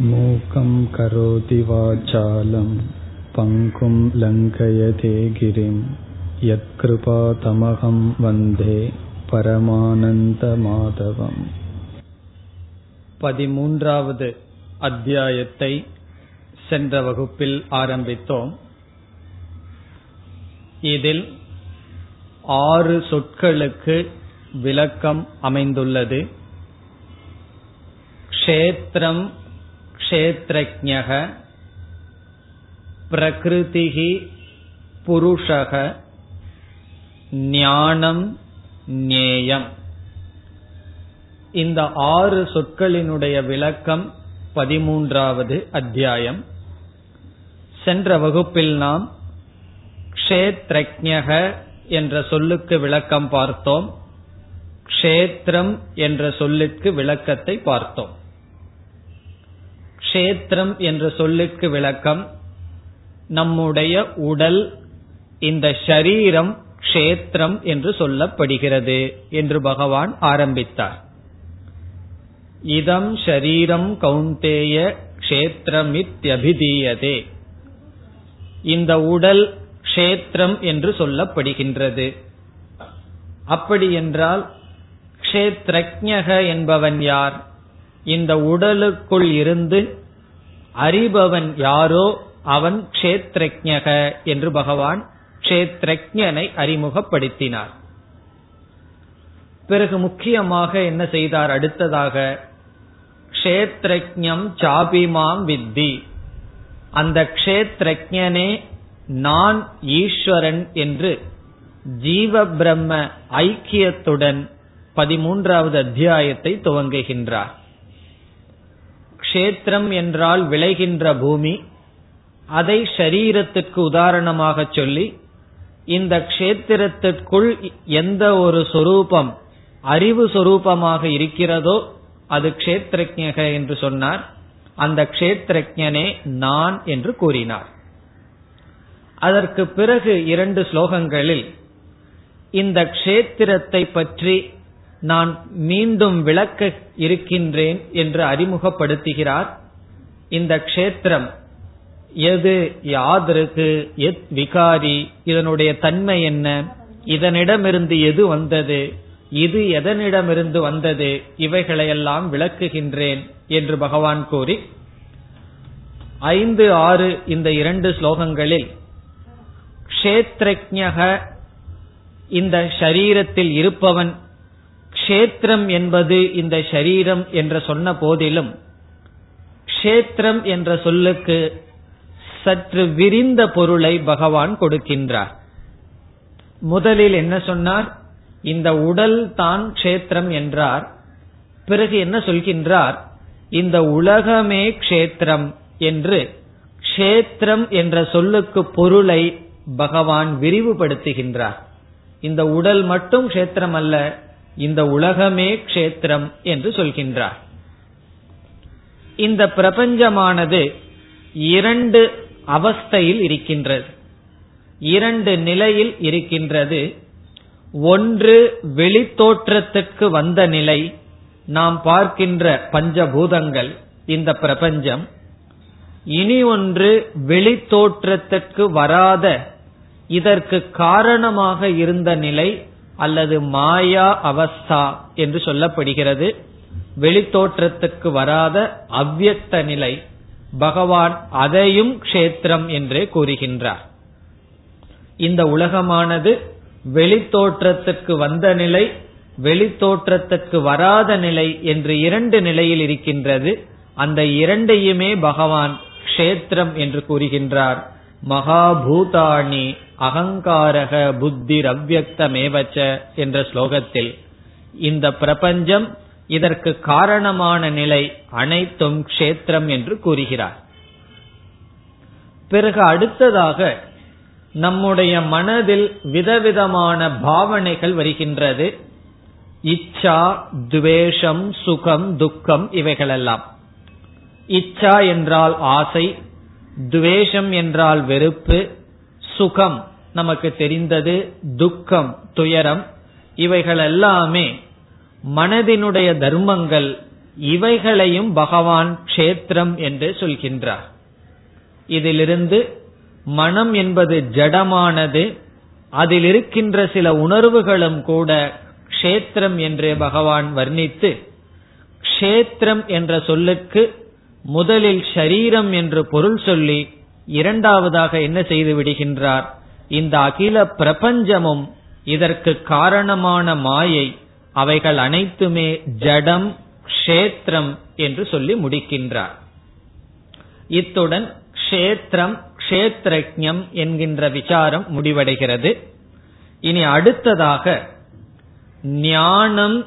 மூக்கம் கரோதி வாசாலம் பங்கும் லங்கயதே கிரிம் யத்கிருபா தமகம் வந்தே பரமானந்த மாதவம் பதிமூன்றாவது அத்தியாயத்தை சென்ற வகுப்பில் ஆரம்பித்தோம். இதில் ஆறு சொற்களுக்கு விளக்கம் அமைந்துள்ளது. க்ஷேத்திரம் क्षेत्रज्ञः प्रकृतिः पुरुषः ஞானம் நேயம் இந்த ஆறு சொற்களினுடைய விளக்கம் பதிமூன்றாவது அத்தியாயம் சென்ற வகுப்பில் நாம் க்ஷேத்ரஜக என்ற சொல்லுக்கு விளக்கம் பார்த்தோம் க்ஷேத்திரம் என்ற சொல்லுக்கு விளக்கத்தை பார்த்தோம் கஷேத்திரம் என்ற சொல்லுக்கு விளக்கம் நம்முடைய உடல் இந்த ஷரீரம் க்ஷேத்திரம் என்று சொல்லப்படுகிறது என்று பகவான் ஆரம்பித்தார். இதம் ஷரீரம் கவுந்தேய கஷேத்திரமித்யபிதீயதே. இந்த உடல் க்ஷேத்திரம் என்று சொல்லப்படுகின்றது. அப்படி என்றால் க்ஷேத்ரஜக என்பவன் யார்? இந்த உடலுக்குள் இருந்து அறிபவன் யாரோ அவன் க்ஷேத்ரஜக என்று பகவான் க்ஷேத்ரஜனை அறிமுகப்படுத்தினார். பிறகு முக்கியமாக என்ன செய்தார்? அடுத்ததாக க்ஷேத்ரஜம் சாபிமாம் வித்தி. அந்த க்ஷேத்ரஜனே நான் ஈஸ்வரன் என்று ஜீவ பிரம்ம ஐக்கியத்துடன் பதிமூன்றாவது அத்தியாயத்தை துவங்குகின்றார். க்ஷேத்திரம் என்றால் விளைகின்ற பூமி அதை ஷரீரத்திற்கு உதாரணமாக சொல்லி இந்த க்ஷேத்திரத்திற்குள் எந்த ஒரு சொரூபம் அறிவு சொரூபமாக இருக்கிறதோ அது க்ஷேத்திரஜக என்று சொன்னார். அந்த க்ஷேத்திரஜனே நான் என்று கூறினார். அதற்கு பிறகு இரண்டு ஸ்லோகங்களில் இந்த க்ஷேத்திரத்தை பற்றி நான் மீண்டும் விளக்க இருக்கின்றேன் என்று அறிமுகப்படுத்துகிறார். இந்த க்ஷேத்திரம் எது யாதருக்கு எத் விகாரி இதனுடைய தன்மை என்ன இதனிடமிருந்து எது வந்தது இது எதனிடமிருந்து வந்தது இவைகளையெல்லாம் விளக்குகின்றேன் என்று பகவான் கூறி ஐந்து ஆறு இந்த இரண்டு ஸ்லோகங்களில் கஷேத்ரஜக இந்த ஷரீரத்தில் இருப்பவன் க்ஷேத்திரம் என்பது இந்த ஷரீரம் என்று சொன்ன போதிலும் க்ஷேத்திரம் என்ற சொல்லுக்கு சற்று விரிந்த பொருளை பகவான் கொடுக்கின்றார். முதலில் என்ன சொன்னார்? இந்த உடல் தான் க்ஷேத்திரம் என்றார். பிறகு என்ன சொல்கின்றார்? இந்த உலகமே க்ஷேத்திரம் என்று க்ஷேத்திரம் என்ற சொல்லுக்கு பொருளை பகவான் விரிவுபடுத்துகின்றார். இந்த உடல் மட்டும் க்ஷேத்திரம் அல்ல இந்த உலகமே க்ஷேத்திரம் என்று சொல்கின்றார். இந்த பிரபஞ்சமானது இரண்டு அவஸ்தையில் இருக்கின்றது. இரண்டு நிலையில் இருக்கின்றது. ஒன்று வெளித்தோற்றத்திற்கு வந்த நிலை நாம் பார்க்கின்ற பஞ்சபூதங்கள் இந்த பிரபஞ்சம். இனி ஒன்று வெளித்தோற்றத்திற்கு வராத இதற்கு காரணமாக இருந்த நிலை அல்லது மாயா அவஸ்தா என்று சொல்லப்படுகிறது. வெளித்தோற்றத்துக்கு வராத அவ்வியக்த நிலை பகவான் அதையும் க்ஷேத்திரம் என்றே கூறுகின்றார். இந்த உலகமானது வெளித்தோற்றத்துக்கு வந்த நிலை வெளித்தோற்றத்துக்கு வராத நிலை என்று இரண்டு நிலையில் இருக்கின்றது. அந்த இரண்டையுமே பகவான் க்ஷேத்திரம் என்று கூறுகின்றார். மகாபூதாணி அகங்காரக புத்தி ரவ்யக்தமேவச்ச என்ற ஸ்லோகத்தில் இந்த பிரபஞ்சம் இதற்கு காரணமான நிலை அனைத்தும் க்ஷேத்திரம் என்று கூறுகிறார். பிறகு அடுத்ததாக நம்முடைய மனதில் விதவிதமான பாவனைகள் வருகின்றது. இச்சா துவேஷம் சுகம் துக்கம் இவைகளெல்லாம். இச்சா என்றால் ஆசை துவேஷம் என்றால் வெறுப்பு சுகம் நமக்கு தெரிந்தது துக்கம் துயரம். இவைகள் எல்லாமே மனதினுடைய தர்மங்கள். இவைகளையும் பகவான் க்ஷேத்திரம் என்று சொல்கின்றார். இதிலிருந்து மனம் என்பது ஜடமானது. அதில் இருக்கின்ற சில உணர்வுகளும் கூட க்ஷேத்திரம் என்று பகவான் வர்ணித்து க்ஷேத்திரம் என்ற சொல்லுக்கு முதலில் ஷரீரம் என்று பொருள் சொல்லி இரண்டாவதாக என்ன செய்து விடுகின்றார்? இந்த அகில பிரபஞ்சமும் இதற்கு காரணமான மாயை அவைகள் அனைத்துமே ஜடம் க்ஷேத்திரம் என்று சொல்லி முடிக்கின்றார். இத்துடன் க்ஷேத்திரம் க்ஷேத்ரஜம் என்கின்ற விசாரம் முடிவடைகிறது. இனி அடுத்ததாக ஞானம்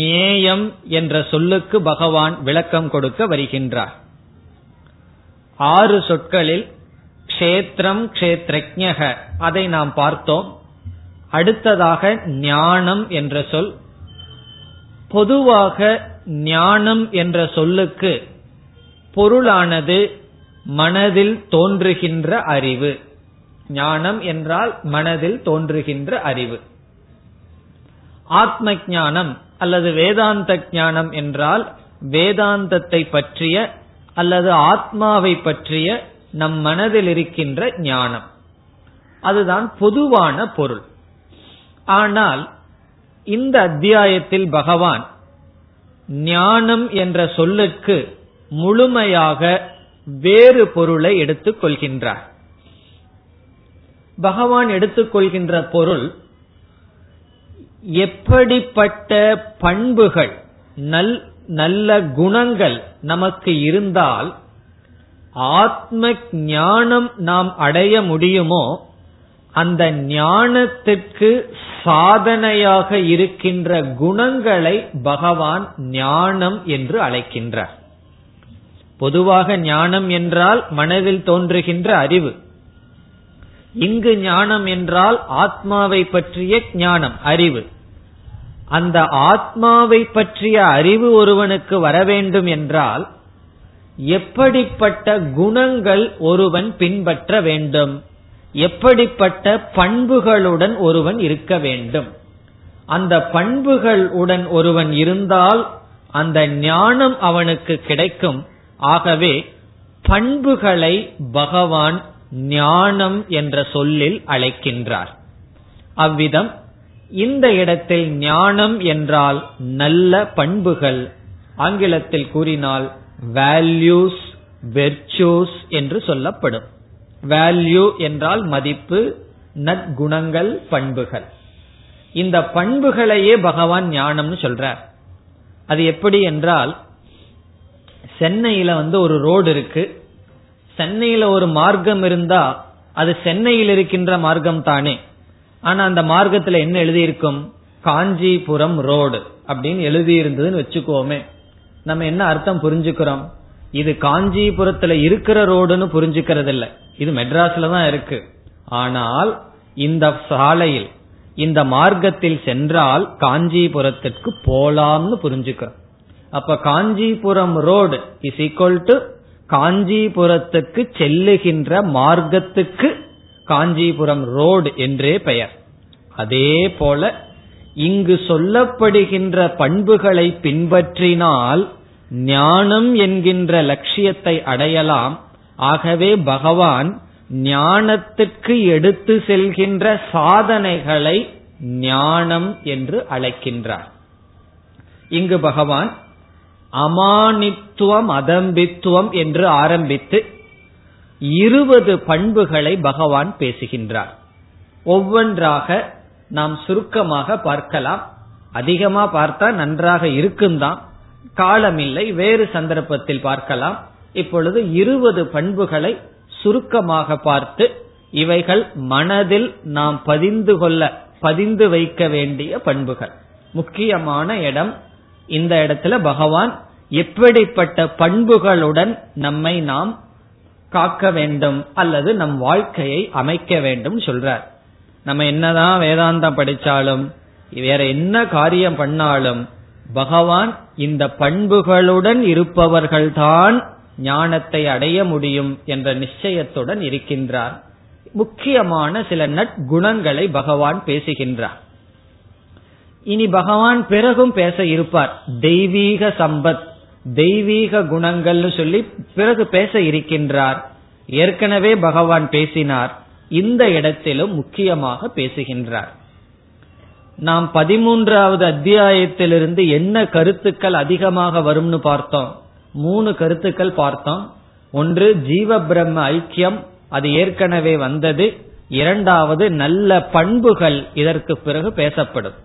நேயம் என்ற சொல்லுக்கு பகவான் விளக்கம் கொடுக்க வருகின்றார். ஆறு சொற்களில் க்ஷேத்திரம் கஷேத்ரஜக அதை நாம் பார்த்தோம். அடுத்ததாக ஞானம் என்ற சொல். பொதுவாக ஞானம் என்ற சொல்லுக்கு பொருளானது மனதில் தோன்றுகின்ற அறிவு. ஞானம் என்றால் மனதில் தோன்றுகின்ற அறிவு. ஆத்ம ஞானம் அல்லது வேதாந்த ஞானம் என்றால் வேதாந்தத்தை பற்றிய அல்லது ஆத்மாவை பற்றிய நம் மனதில் இருக்கின்ற ஞானம். அதுதான் பொதுவான பொருள். ஆனால் இந்த அத்தியாயத்தில் பகவான் ஞானம் என்ற சொல்லுக்கு முழுமையாக வேறு பொருளை எடுத்துக் கொள்கின்றார். பகவான் எடுத்துக்கொள்கின்ற பொருள் எப்படிப்பட்ட பண்புகள் நல் நல்ல குணங்கள் நமக்கு இருந்தால் ஆத்ம ஞானம் நாம் அடைய முடியுமோ அந்த ஞானத்திற்கு சாதனையாக இருக்கின்ற குணங்களை பகவான் ஞானம் என்று அழைக்கின்றார். பொதுவாக ஞானம் என்றால் மனதில் தோன்றுகின்ற அறிவு. இங்கு ஞானம் என்றால் ஆத்மாவை பற்றிய ஞானம் அறிவு. அந்த ஆத்மாவை பற்றிய அறிவு ஒருவனுக்கு வர வேண்டும் என்றால் எப்படிப்பட்ட குணங்கள் ஒருவன் பின்பற்ற வேண்டும்? எப்படிப்பட்ட பண்புகளுடன் ஒருவன் இருக்க வேண்டும்? அந்த பண்புகளுடன் ஒருவன் இருந்தால் அந்த ஞானம் அவனுக்கு கிடைக்கும். ஆகவே பண்புகளை பகவான் ஞானம் என்ற சொல்லில் அழைக்கின்றார். அவ்விதம் இந்த இடத்தில் ஞானம் என்றால் நல்ல பண்புகள். ஆங்கிலத்தில் கூறினால் வேல்யூஸ் வெர்ச்சூஸ் என்று சொல்லப்படும். வேல்யூ என்றால் மதிப்பு நற்குணங்கள் பண்புகள். இந்த பண்புகளையே பகவான் ஞானம்னு சொல்றார். அது எப்படி என்றால் சென்னையில வந்து ஒரு ரோடு இருக்கு. சென்னையில ஒரு மார்க்கம் இருந்தா அது சென்னையில் இருக்கின்ற மார்க்கம் தானே. ஆனா அந்த மார்க்கத்துல என்ன எழுதியிருக்கும்? காஞ்சிபுரம் ரோடு அப்படின்னு எழுதியிருந்ததுன்னு வச்சுக்கோமே. நம்ம என்ன அர்த்தம் புரிஞ்சுக்கிறோம்? இது காஞ்சிபுரத்துல இருக்கிற ரோடுன்னு புரிஞ்சுக்கிறது இல்ல இது மெட்ராஸ்ல தான் இருக்கு. ஆனால் இந்த சாலையில் இந்த மார்க்கத்தில் சென்றால் காஞ்சிபுரத்திற்கு போலாம்னு புரிஞ்சுக்கிறோம் அப்ப Kanchipuram road is equal to காஞ்சிபுரத்துக்கு செல்லுகின்ற மார்க்கத்துக்கு காஞ்சிபுரம் ரோடு என்றே பெயர். அதே போல இங்கு சொல்லப்படுகின்ற பண்புகளை பின்பற்றினால் ஞானம் என்கின்ற லட்சியத்தை அடையலாம். ஆகவே பகவான் ஞானத்துக்கு எடுத்து செல்கின்ற சாதனைகளை ஞானம் என்று அழைக்கின்றார். இங்கு பகவான் அமானித்துவம் அதம்பித்துவம் என்று ஆரம்பித்து இருபது பண்புகளை பகவான் பேசுகின்றார். ஒவ்வொன்றாக நாம் சுருக்கமாக பார்க்கலாம். அதிகமா பார்த்தா நன்றாக இருக்கும் தான். காலமில்லை வேறு சந்தர்ப்பத்தில் பார்க்கலாம். இப்பொழுது இருபது பண்புகளை சுருக்கமாக பார்த்து இவைகள் மனதில் நாம் பதிந்து கொள்ள பதிந்து வைக்க வேண்டிய பண்புகள். முக்கியமான இடம் இந்த இடத்துல பகவான் எப்படிப்பட்ட பண்புகளுடன் நம்மை நாம் காக்க வேண்டும் அல்லது நம் வாழ்க்கையை அமைக்க வேண்டும் சொல்றார். நம்ம என்னதான் வேதாந்தம் படிச்சாலும் வேற என்ன காரியம் பண்ணாலும் பகவான் இந்த பண்புகளுடன் இருப்பவர்கள்தான் ஞானத்தை அடைய முடியும் என்ற நிச்சயத்துடன் இருக்கின்றார். முக்கியமான சில நற்குணங்களை பகவான் பேசுகின்றார். இனி பகவான் பிறகும் பேச இருப்பார். தெய்வீக சம்பத் தெய்வீக குணங்கள்னு சொல்லி பிறகு பேச இருக்கின்றார். ஏற்கனவே பகவான் பேசினார். இந்த இடத்திலும் முக்கியமாக பேசுகின்றார். நாம் பதிமூன்றாவது அத்தியாயத்திலிருந்து என்ன கருத்துக்கள் அதிகமாக வரும்னு பார்த்தோம். மூணு கருத்துக்கள் பார்த்தோம். ஒன்று ஜீவ பிரம்ம ஐக்கியம் அது ஏற்கனவே வந்தது. இரண்டாவது நல்ல பண்புகள் இதற்கு பிறகு பேசப்படும்.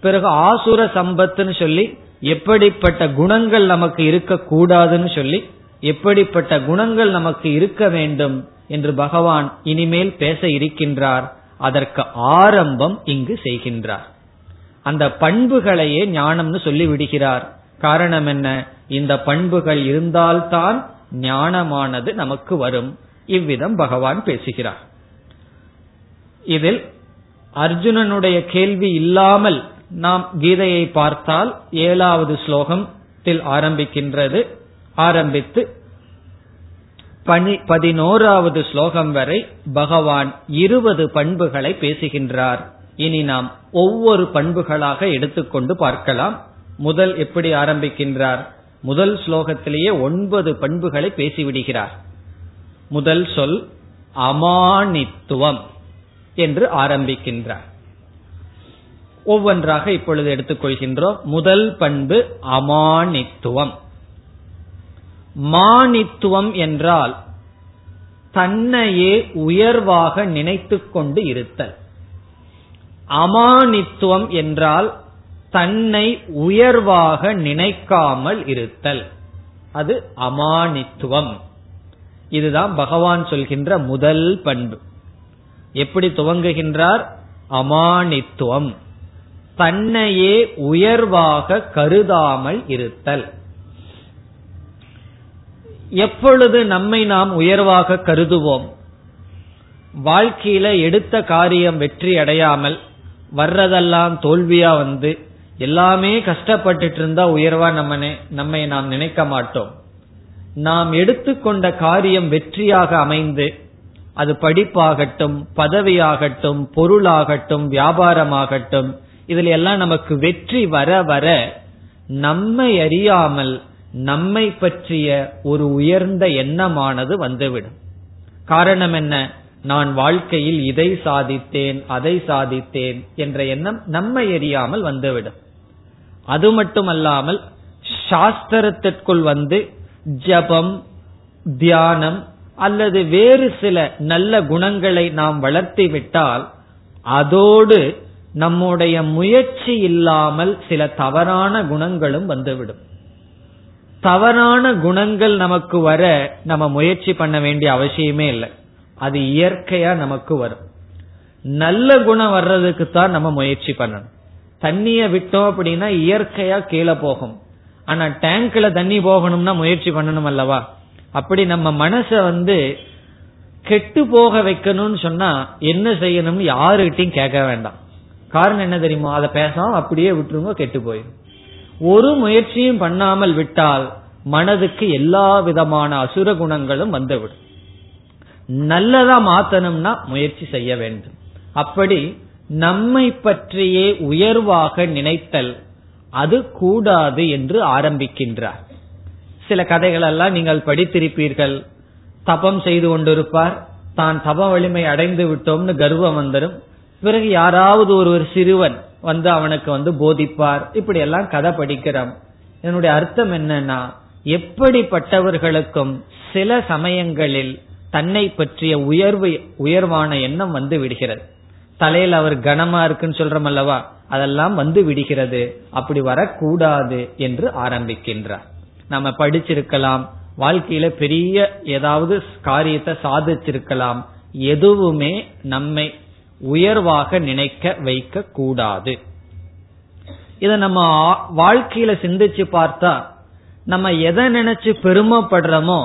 பிறகு ஆசுர சம்பத்துன்னு சொல்லி எப்படிப்பட்ட குணங்கள் நமக்கு இருக்கக்கூடாதுன்னு சொல்லி எப்படிப்பட்ட குணங்கள் நமக்கு இருக்க வேண்டும் என்று பகவான் இனிமேல் பேச இருக்கின்றார். அதற்கு ஆரம்பம் இங்கு செய்கின்றார். அந்த பண்புகளையே ஞானம்னு சொல்லி விடுகிறார் காரணம் என்ன? இந்த பண்புகள் இருந்தால்தான் ஞானமானது நமக்கு வரும். இவ்விதம் பகவான் பேசுகிறார். இதில் அர்ஜுனனுடைய கேள்வி இல்லாமல் நாம் கீதையை பார்த்தால் ஏழாவது ஸ்லோகத்தில் ஆரம்பிக்கின்றது. ஆரம்பித்து பனி பதினோராவது ஸ்லோகம் வரை பகவான் இருபது பண்புகளை பேசுகின்றார். இனி நாம் ஒவ்வொரு பண்புகளாக எடுத்துக்கொண்டு பார்க்கலாம். முதல் எப்படி ஆரம்பிக்கின்றார்? முதல் ஸ்லோகத்திலேயே ஒன்பது பண்புகளை பேசிவிடுகிறார். முதல் சொல் அமானித்துவம் என்று ஆரம்பிக்கின்றார். ஒவ்வொன்றாக இப்பொழுது எடுத்துக்கொள்கின்றோம். முதல் பண்பு அமானித்துவம். மானித்துவம் என்றால் தன்னையே உயர்வாக நினைத்துக் கொண்டு இருத்தல். அமானித்துவம் என்றால் தன்னை உயர்வாக நினைக்காமல் இருத்தல். அது அமானித்துவம். இதுதான் பகவான் சொல்கின்ற முதல் பண்பு. எப்படி துவங்குகின்றார்? அமானித்துவம். தன்னையே உயர்வாக கருதாமல் இருத்தல். எப்பொழுது நம்மை நாம் உயர்வாக கருதுவோம்? வாழ்க்கையில எடுத்த காரியம் வெற்றி அடையாமல் வர்றதெல்லாம் தோல்வியா வந்து எல்லாமே கஷ்டப்பட்டுட்டு இருந்தா உயர்வா நம்ம நம்மை நாம் நினைக்க மாட்டோம். நாம் எடுத்துக்கொண்ட காரியம் வெற்றியாக அமைந்து அது படிப்பாகட்டும் பதவியாகட்டும் பொருளாகட்டும் வியாபாரமாகட்டும் இதுல எல்லாம் நமக்கு வெற்றி வர வர நம்மை அறியாமல் நம்மை பற்றிய ஒரு உயர்ந்த எண்ணமானது வந்துவிடும். காரணம் என்ன? நான் வாழ்க்கையில் இதை சாதித்தேன் அதை சாதித்தேன் என்ற எண்ணம் நம்மை எரியாமல் வந்துவிடும். அது மட்டுமல்லாமல் சாஸ்திரத்திற்குள் வந்து ஜபம் தியானம் அல்லது வேறு சில நல்ல குணங்களை நாம் வளர்த்தி விட்டால் அதோடு நம்முடைய முயற்சி இல்லாமல் சில தவறான குணங்களும் வந்துவிடும். தவறான குணங்கள் நமக்கு வர நம்ம முயற்சி பண்ண வேண்டிய அவசியமே இல்லை. அது இயற்கையா நமக்கு வரும். நல்ல குணம் வர்றதுக்கு தான் நம்ம முயற்சி பண்ணணும். தண்ணிய விட்டோம் அப்படின்னா இயற்கையா கீழே போகும். ஆனா டேங்க்ல தண்ணி போகணும்னா முயற்சி பண்ணணும் அல்லவா? அப்படி நம்ம மனச வந்து கெட்டு போக வைக்கணும்னு சொன்னா என்ன செய்யணும்னு யாருகிட்டையும் கேட்க வேண்டாம். காரணம் என்ன தெரியுமா? அதை பேசாம அப்படியே விட்டுருங்க கெட்டு போயிடும் ஒரு முயற்சியும் பண்ணாமல் விட்டால் மனதுக்கு எல்லா விதமான அசுர குணங்களும் வந்துவிடும். நல்லதா மாத்தணும்னா முயற்சி செய்ய வேண்டும். அப்படி நம்மை பற்றியே உயர்வாக நினைத்தல் அது கூடாது என்று ஆரம்பிக்கின்றார். சில கதைகள் எல்லாம் நீங்கள் படித்திருப்பீர்கள். தபம் செய்து கொண்டிருப்பார். தான் தப வலிமை அடைந்து விட்டோம்னு கர்வம் வந்துடும் பிறகு யாராவது ஒருவர் சிறுவன் வந்து அவனுக்கு வந்து போதிப்பார். இப்படி எல்லாம் கதை படிக்கிறோம். இதனுடைய அர்த்தம் என்னன்னா எப்படிப்பட்டவர்களுக்கும் சில சமயங்களில் தன்னை பற்றிய உயர்வு உயர்வான எண்ணம் வந்து விடுகிறது. தலையில் அவர் கனமா இருக்குன்னு சொல்றோம் அல்லவா? அதெல்லாம் வந்து விடுகிறது. அப்படி வரக்கூடாது என்று ஆரம்பிக்கின்றார். நம்ம படிச்சிருக்கலாம். வாழ்க்கையில பெரிய ஏதாவது காரியத்தை சாதிச்சிருக்கலாம். எதுவுமே நம்மை உயர்வாக நினைக்க வைக்க கூடாது. இத நம்ம வாழ்க்கையில சிந்திச்சு பார்த்தா நம்ம எதை நினைச்சு பெருமைப்படுறோமோ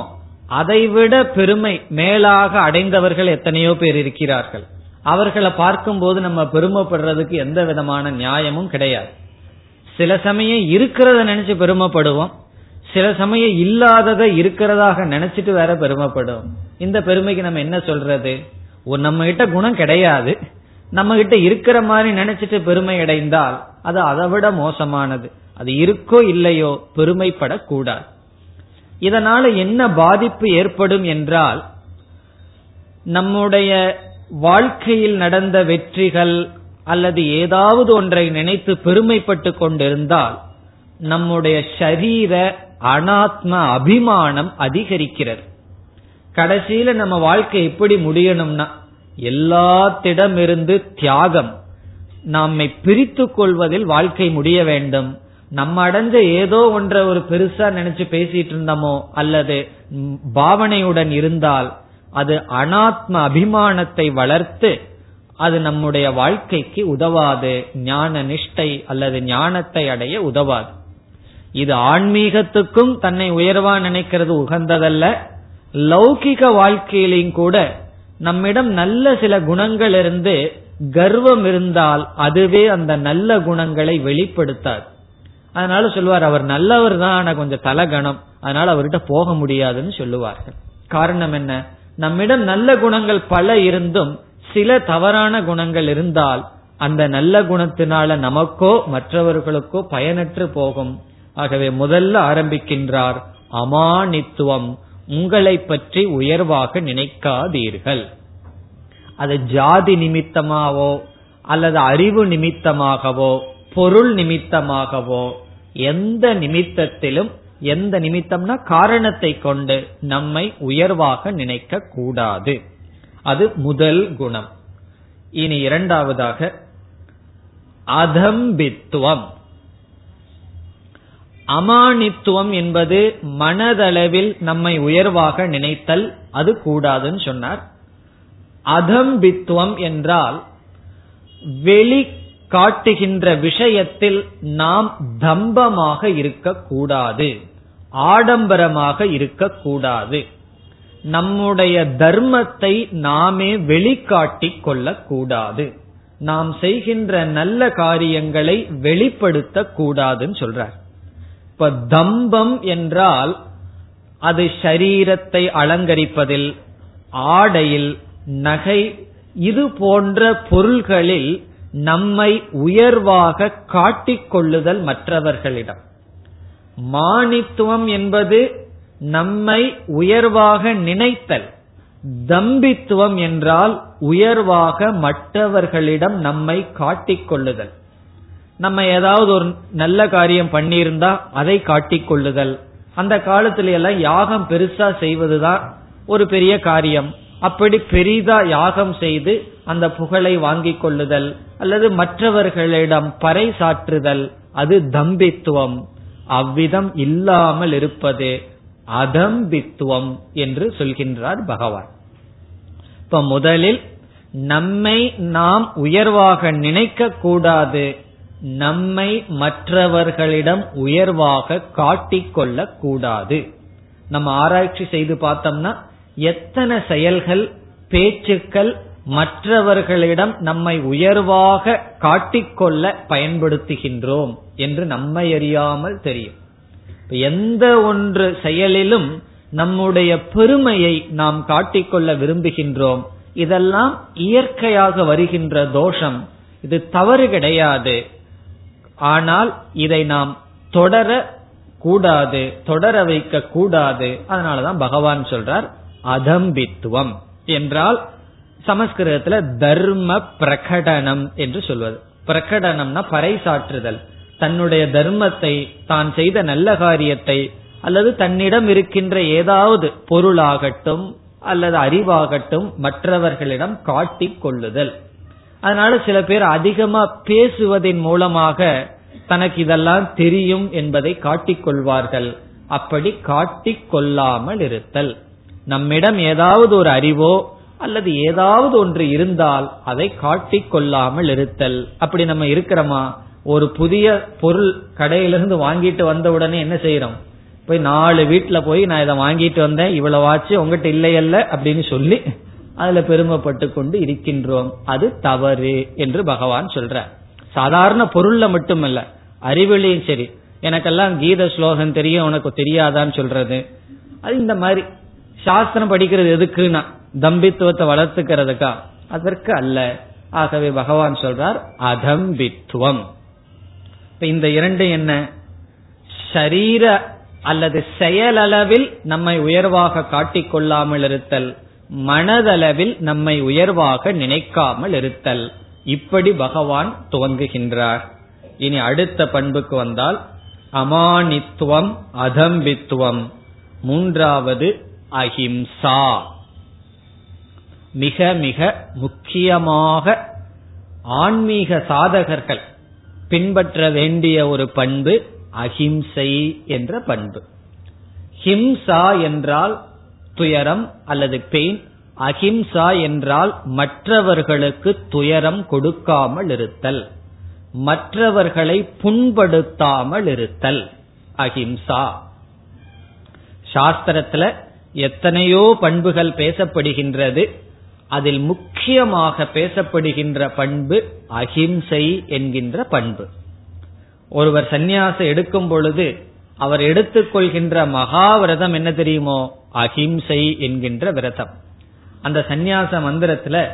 அதைவிட பெருமை மேலாக அடைந்தவர்கள் எத்தனையோ பேர் இருக்கிறார்கள். அவர்களை பார்க்கும்போது நம்ம பெருமைப்படுறதுக்கு எந்த விதமான நியாயமும் கிடையாது. சில சமயம் இருக்கிறத நினைச்சு பெருமைப்படுவோம். சில சமயம் இல்லாததை இருக்கிறதாக நினைச்சிட்டு வேற பெருமைப்படுவோம். இந்த பெருமைக்கு நம்ம என்ன சொல்றது? நம்ம கிட்ட குணம் கிடையாது. நம்ம கிட்ட இருக்கிற மாதிரி நினைச்சிட்டு பெருமை அடைந்தால் அது அதை விட மோசமானது. அது இருக்கோ இல்லையோ பெருமைப்படக்கூடாது. இதனால என்ன பாதிப்பு ஏற்படும் என்றால் நம்முடைய வாழ்க்கையில் நடந்த வெற்றிகள் அல்லது ஏதாவது ஒன்றை நினைத்து பெருமைப்பட்டு கொண்டிருந்தால் நம்முடைய ஷரீர அனாத்ம அபிமானம் அதிகரிக்கிறது. கடைசியில நம்ம வாழ்க்கை எப்படி முடியணும்னா எல்லாத்திடமிருந்து தியாகம். நம்மை பிரித்து கொள்வதில் வாழ்க்கை முடிய வேண்டும். நம்ம அடைஞ்ச ஏதோ ஒன்ற ஒரு பெருசா நினைச்சு பேசிட்டு இருந்தோமோ அல்லது பாவனையுடன் இருந்தால் அது அனாத்ம அபிமானத்தை வளர்த்து அது நம்முடைய வாழ்க்கைக்கு உதவாது. ஞான நிஷ்டை அல்லது ஞானத்தை அடைய உதவாது. இது ஆன்மீகத்துக்கும் தன்னை உயர்வா நினைக்கிறது உகந்ததல்ல. லௌகிக வாழ்க்கையிலையும் கூட நம்மிடம் நல்ல சில குணங்கள் இருந்து கர்வம் இருந்தால் அதுவே அந்த நல்ல குணங்களை வெளிப்படுத்தாது. அதனால சொல்லுவார் அவர் நல்லவர் தான் ஆனா கொஞ்சம் தலகணம். அதனால அவர்கிட்ட போக முடியாதுன்னு சொல்லுவார்கள். காரணம் என்ன? நம்மிடம் நல்ல குணங்கள் பல இருந்தும் சில தவறான குணங்கள் இருந்தால் அந்த நல்ல குணத்தினால நமக்கோ மற்றவர்களுக்கோ பயனற்று போகும். ஆகவே முதல்ல ஆரம்பிக்கின்றார் அமானித்துவம். உங்களை பற்றி உயர்வாக நினைக்காதீர்கள். அது ஜாதி நிமித்தமாவோ அல்லது அறிவு நிமித்தமாகவோ பொருள் நிமித்தமாகவோ எந்த நிமித்தத்திலும் எந்த நிமித்தம்னா காரணத்தை கொண்டு நம்மை உயர்வாக நினைக்க கூடாது. அது முதல் குணம். இனி இரண்டாவதாக அதம்பித்துவம். அமானித்துவம் என்பது மனதளவில் நம்மை உயர்வாக நினைத்தல் அது கூடாதுன்னு சொன்னார். அதம்பித்துவம் என்றால் வெளி காட்டுகின்ற விஷயத்தில் நாம் தம்பமாக இருக்கக்கூடாது ஆடம்பரமாக இருக்கக்கூடாது. நம்முடைய தர்மத்தை நாமே வெளிக்காட்டிக் கொள்ளக்கூடாது. நாம் செய்கின்ற நல்ல காரியங்களை வெளிப்படுத்த கூடாதுன்னு சொல்றார். இப்ப தம்பம் என்றால் அது ஷரீரத்தை அலங்கரிப்பதில் ஆடையில் நகை இது போன்ற பொருள்களில் நம்மை உயர்வாக காட்டிக் கொள்ளுதல் மற்றவர்களிடம். மானித்துவம் என்பது நம்மை உயர்வாக நினைத்தல். தம்பித்துவம் என்றால் உயர்வாக மற்றவர்களிடம் நம்மை காட்டிக் கொள்ளுதல் நம்ம ஏதாவது ஒரு நல்ல காரியம் பண்ணியிருந்தா அதை காட்டிக் கொள்ளுதல் அந்த காலத்துல எல்லாம் யாகம் பெருசா செய்வதுதான் ஒரு பெரிய காரியம். அப்படி பெரிதா யாகம் செய்து அந்த புகழை வாங்கி கொள்ளுதல் அல்லது மற்றவர்களிடம் பறை சாற்றுதல் அது தம்பித்துவம். அவ்விதம் இல்லாமல் இருப்பது அதம்பித்துவம் என்று சொல்கின்றார் பகவான். இப்ப முதலில் நம்மை நாம் உயர்வாக நினைக்க கூடாது நம்மை மற்றவர்களிடம் உயர்வாக காட்டிக்கொள்ள கூடாது நம்ம ஆராய்ச்சி செய்து பார்த்தோம்னா எத்தனை செயல்கள் பேச்சுக்கள் மற்றவர்களிடம் நம்மை உயர்வாக காட்டிக்கொள்ள பயன்படுத்துகின்றோம் என்று நம்மை அறியாமல் தெரியும். எந்த ஒன்று செயலிலும் நம்முடைய பெருமையை நாம் காட்டிக்கொள்ள விரும்புகின்றோம். இதெல்லாம் இயற்கையாக வருகின்ற தோஷம். இது தவறு கிடையாது. ஆனால் இதை நாம் தொடர கூடாது தொடர வைக்க கூடாது. அதனாலதான் பகவான் சொல்றார் அதம்பித்துவம் என்றால் சமஸ்கிருதத்துல தர்ம பிரகடனம் என்று சொல்வது. பிரகடனம்னா பறைசாற்றுதல். தன்னுடைய தர்மத்தை தான் செய்த நல்ல காரியத்தை அல்லது தன்னிடம் இருக்கின்ற ஏதாவது பொருளாகட்டும் அல்லது அறிவாகட்டும் மற்றவர்களிடம் காட்டிக் கொள்ளுதல். அதனால சில பேர் அதிகமா பேசுவதன் மூலமாக தனக்கு இதெல்லாம் தெரியும் என்பதை காட்டிக் கொள்வார்கள் அப்படி காட்டிக் கொள்ளாமல் இருத்தல். நம்மிடம் ஏதாவது ஒரு அறிவோ அல்லது ஏதாவது ஒன்று இருந்தால் அதை காட்டிக் கொள்ளாமல் இருத்தல். அப்படி நம்ம இருக்கிறோமா? ஒரு புதிய பொருள் கடையிலிருந்து வாங்கிட்டு வந்த உடனே என்ன செய்யறோம் போய் நாலு வீட்டுல போய் நான் இதை வாங்கிட்டு வந்தேன் இவ்வளவு ஆச்சு உங்ககிட்ட இல்லையல்ல அப்படின்னு சொல்லி அதுல பெருமைப்பட்டு கொண்டு இருக்கின்றோம். அது தவறு என்று பகவான் சொல்ற சாதாரண பொருள்ல மட்டுமல்ல அறிவிலையும் சரி. எனக்கெல்லாம் கீத ஸ்லோகம் தெரியும் உனக்கு தெரியாதான்னு சொல்றது. அது இந்த மாதிரி. சாஸ்திரம் படிக்கிறது எதுக்குன்னா தம்பித்துவத்தை வளர்த்துக்கிறதுக்கா? அதற்கு அல்ல. ஆகவே பகவான் சொல்றார் அதம்பித்துவம் இப்ப இந்த இரண்டு என்ன? சரீர அல்லது செயலளவில் நம்மை உயர்வாக காட்டிக் கொள்ளாமல் இருத்தல். மனதளவில் நம்மை உயர்வாக நினைக்காமல் இருத்தல். இப்படி பகவான் துவங்குகின்றார். இனி அடுத்த பண்புக்கு வந்தால் அமானித்துவம் அதம்பித்துவம் மூன்றாவது அஹிம்சா. மிக மிக முக்கியமாக ஆன்மீக சாதகர்கள் பின்பற்ற வேண்டிய ஒரு பண்பு அஹிம்சை என்ற பண்பு. ஹிம்சா என்றால் துயரம் அல்லது பெயின் அஹிம்சா என்றால் மற்றவர்களுக்கு துயரம் கொடுக்காமல் இருத்தல். மற்றவர்களை புண்படுத்தாமல் இருத்தல். அஹிம்சா. சாஸ்திரத்துல எத்தனையோ பண்புகள் பேசப்படுகின்றது. அதில் முக்கியமாக பேசப்படுகின்ற பண்பு அஹிம்சை என்கின்ற பண்பு. ஒருவர் சந்நியாசம் எடுக்கும் பொழுது அவர் எடுத்துக்கொள்கின்ற மகாவிரதம் என்ன தெரியுமோ? அஹிம்சை என்கின்ற விரதம். அந்த சந்நியாச மந்திரத்துல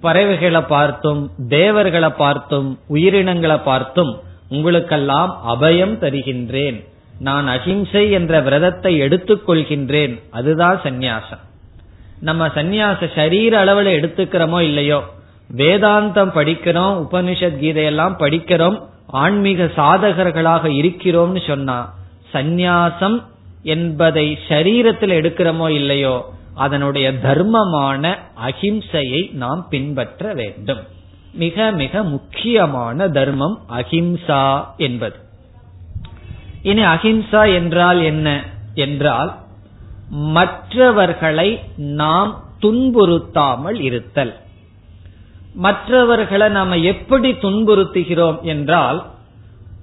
பறவைகளை பார்த்தும் தேவர்களை பார்த்தும் உயிரினங்களை பார்த்தும் உங்களுக்கெல்லாம் அபயம் தருகின்றேன். நான் அஹிம்சை என்ற விரதத்தை எடுத்துக்கொள்கின்றேன் அதுதான் சந்நியாசம். நம்ம சந்நியாச சரீர அளவுல எடுத்துக்கிறோமோ இல்லையோ? வேதாந்தம் படிக்கிறோம் உபனிஷத் கீதையெல்லாம் படிக்கிறோம் ஆன்மீக சாதகர்களாக இருக்கிறோம்னு சொன்னா சந்நியாசம் என்பதை சரீரத்தில் எடுக்கிறோமோ இல்லையோ அதனுடைய தர்மமான அஹிம்சையை நாம் பின்பற்ற வேண்டும். மிக மிக முக்கியமான தர்மம் அஹிம்சா என்பது. இனி அஹிம்சா என்றால் என்ன? என்றால் மற்றவர்களை நாம் துன்புறுத்தாமல் இருத்தல். மற்றவர்களை நாம எப்படி துன்புறுத்துகிறோம் என்றால்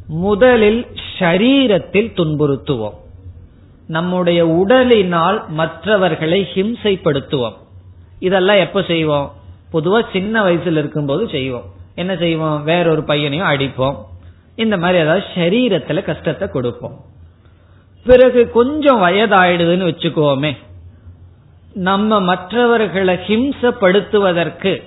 முதலில் ஷரீரத்தில் துன்புறுத்துவோம். நம்முடைய உடலினால் மற்றவர்களை ஹிம்சைப்படுத்துவோம். இதெல்லாம் எப்ப செய்வோம்? பொதுவா சின்ன வயசுல இருக்கும்போது செய்வோம். என்ன செய்வோம்? வேறொரு பையனையும் அடிப்போம். இந்த மாதிரி ஏதாவது சரீரத்துல கஷ்டத்தை கொடுப்போம். பிறகு கொஞ்சம் வயதாயிடுதுன்னு வச்சுக்கோமே. நம்ம மற்றவர்களை ஹிம்சப்படுத்துவதற்கு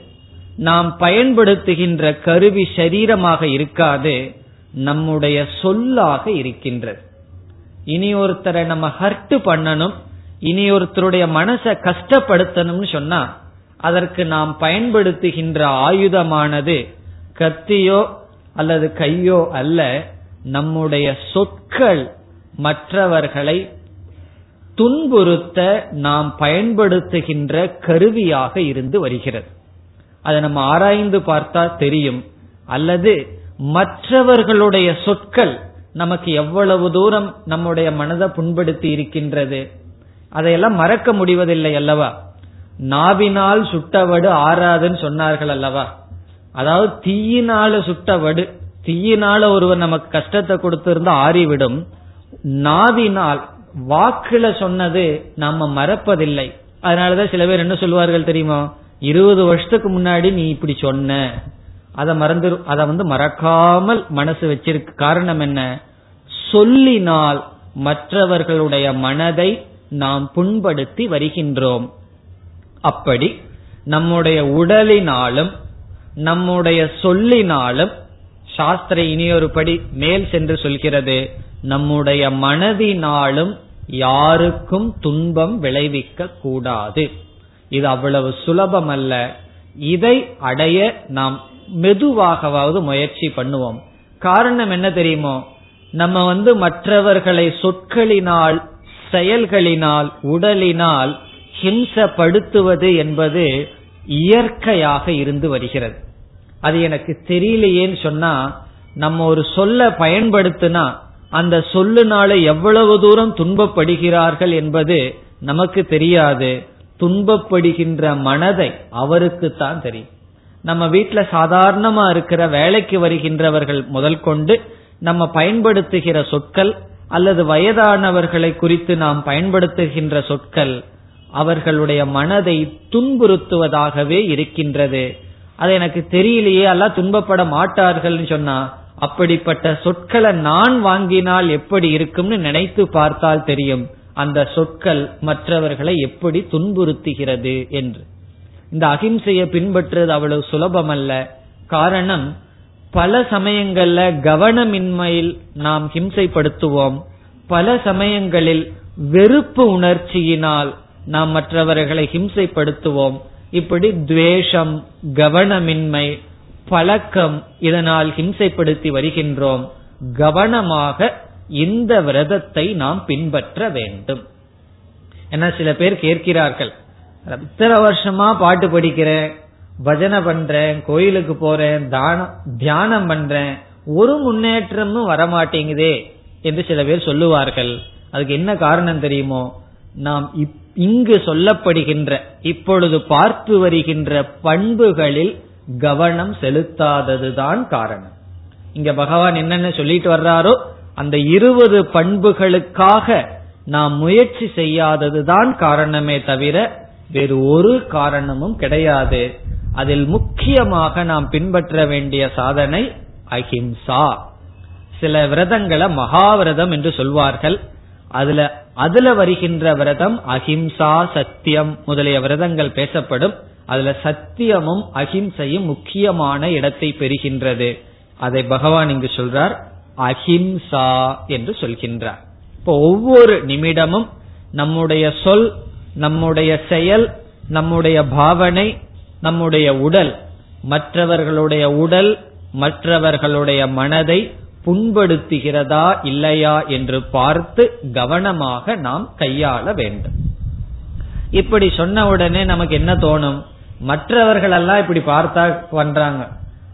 நாம் பயன்படுத்துகின்ற கருவி சரீரமாக இருக்காது. நம்முடைய சொல்லாக இருக்கின்றது. இனி ஒருத்தரை நம்ம ஹர்ட் பண்ணணும் இனி ஒருத்தருடைய மனசை கஷ்டப்படுத்தணும்னு சொன்னா அதற்கு நாம் பயன்படுத்துகின்ற ஆயுதமானது கத்தியோ அல்லது கையோ அல்ல நம்முடைய சொற்கள் மற்றவர்களை துன்புறுத்த நாம் பயன்படுத்துகின்ற கருவியாக இருந்து வருகிறது. அதை நம்ம ஆராய்ந்து பார்த்தா தெரியும். அல்லது மற்றவர்களுடைய சொற்கள் நமக்கு எவ்வளவு தூரம் நம்முடைய மனதை புண்படுத்தி இருக்கின்றது. அதையெல்லாம் மறக்க முடிவதில்லை அல்லவா? நாவினால் சுட்டவடு ஆறாதுன்னு சொன்னார்கள் அல்லவா? அதாவது தீயினால சுட்டவடு தீயினால ஒருவர் நமக்கு கஷ்டத்தை கொடுத்திருந்தா ஆறிவிடும். நாவினால் வாக்குல சொன்னது நாம மறப்பதில்லை. அதனாலதான் சில பேர் என்ன சொல்வார்கள் தெரியுமா? இருபது வருஷத்துக்கு முன்னாடி நீ இப்படி சொன்ன. அதை மறந்து அதை வந்து மறக்காமல் மனசு வச்சிருக்கு. காரணம் என்ன? சொல்லினால் மற்றவர்களுடைய மனதை நாம் புண்படுத்தி வருகின்றோம். அப்படி நம்முடைய உடலினாலும் நம்முடைய சொல்லினாலும் சாஸ்திர இனியொருபடி மேல் சென்று சொல்கிறது நம்முடைய மனதினாலும் யாருக்கும் துன்பம் விளைவிக்க கூடாது. இது அவ்வளவு சுலபம் அல்ல இதை அடைய நாம் மெதுவாகவாவது முயற்சி பண்ணுவோம். காரணம் என்ன தெரியுமோ? நம்ம வந்து மற்றவர்களை சொற்களினால் செயல்களினால் உடலினால் ஹிம்சப்படுத்துவது என்பது இயற்கையாக இருந்து வருகிறது. அது எனக்கு தெரியலையேன்னு சொன்னா நம்ம ஒரு சொல்ல பயன்படுத்தினா அந்த சொல்லுனால எவ்வளவு தூரம் துன்பப்படுகிறார்கள் என்பது நமக்கு தெரியாது. துன்பப்படுகின்ற மனதை அவருக்குத்தான் தெரியும். நம்ம வீட்டுல சாதாரணமா இருக்கிற வேலைக்கு வருகின்றவர்கள் முதல் கொண்டு நம்ம பயன்படுத்துகிற சொற்கள் அல்லது வயதானவர்களை குறித்து நாம் பயன்படுத்துகின்ற சொற்கள் அவர்களுடைய மனதை துன்புறுத்துவதாகவே இருக்கின்றது. அது எனக்கு தெரியலையே எல்லாம் துன்பப்பட மாட்டார்கள்னு சொன்னா அப்படிப்பட்ட சொற்களை நான் வாங்கினால் எப்படி இருக்கும்னு நினைத்து பார்த்தால் தெரியும். அந்த சொற்கள் மற்றவர்களை எப்படி துன்புறுத்துகிறது என்று. இந்த அகிம்சையை பின்பற்றுவது அவ்வளவு சுலபம் அல்ல காரணம் பல சமயங்கள்ல கவனமின்மையில் நாம் ஹிம்சைப்படுத்துவோம். பல சமயங்களில் வெறுப்பு உணர்ச்சியினால் நாம் மற்றவர்களை ஹிம்சைப்படுத்துவோம். இப்படி துவேஷம் கவனமின்மை பழக்கம் இதனால் ஹிம்சைப்படுத்தி வருகின்றோம். கவனமாக இந்த விரதத்தை நாம் பின்பற்ற வேண்டும். என சில பேர் கேட்கிறார்கள். இத்தனை வருஷமா பாட்டு படிக்கிறேன் பஜனை பண்றேன் கோயிலுக்கு போறேன் தானம் தியானம் பண்றேன் ஒரு முன்னேற்றமும் வரமாட்டேங்குதே என்று சில பேர் சொல்லுவார்கள். அதுக்கு என்ன காரணம் தெரியுமோ நாம் இங்கு சொல்லப்படுகின்ற இப்பொழுது பார்த்து வருகின்ற பண்புகளில் கவனம் செலுத்தாததுதான் காரணம். இங்க பகவான் என்னென்ன சொல்லிட்டு வர்றாரோ அந்த இருபது பண்புகளுக்காக நாம் முயற்சி செய்யாததுதான் காரணமே தவிர வேறு ஒரு காரணமும் கிடையாது. அதில் முக்கியமாக நாம் பின்பற்ற வேண்டிய சாதனை அஹிம்சா. சில விரதங்களை மகாவிரதம் என்று சொல்வார்கள். அதுல அதுல வருகின்ற விரதம் அஹிம்சா சத்தியம் முதலிய விரதங்கள் பேசப்படும். அதுல சத்தியமும் அஹிம்சையும் முக்கியமான இடத்தை பெறுகின்றது. அதை பகவான் இங்கு சொல்றார் அஹிம்சா என்று சொல்கின்றார். இப்போ ஒவ்வொரு நிமிடமும் நம்முடைய சொல் நம்முடைய செயல் நம்முடைய பாவனை நம்முடைய உடல். மற்றவர்களுடைய உடல் மற்றவர்களுடைய மனதை புண்படுத்துகிறதா இல்லையா என்று பார்த்து கவனமாக நாம் கையாள வேண்டும். இப்படி சொன்ன உடனே நமக்கு என்ன தோணும்? மற்றவர்கள் எல்லாம் இப்படி பார்த்தா பண்றாங்க.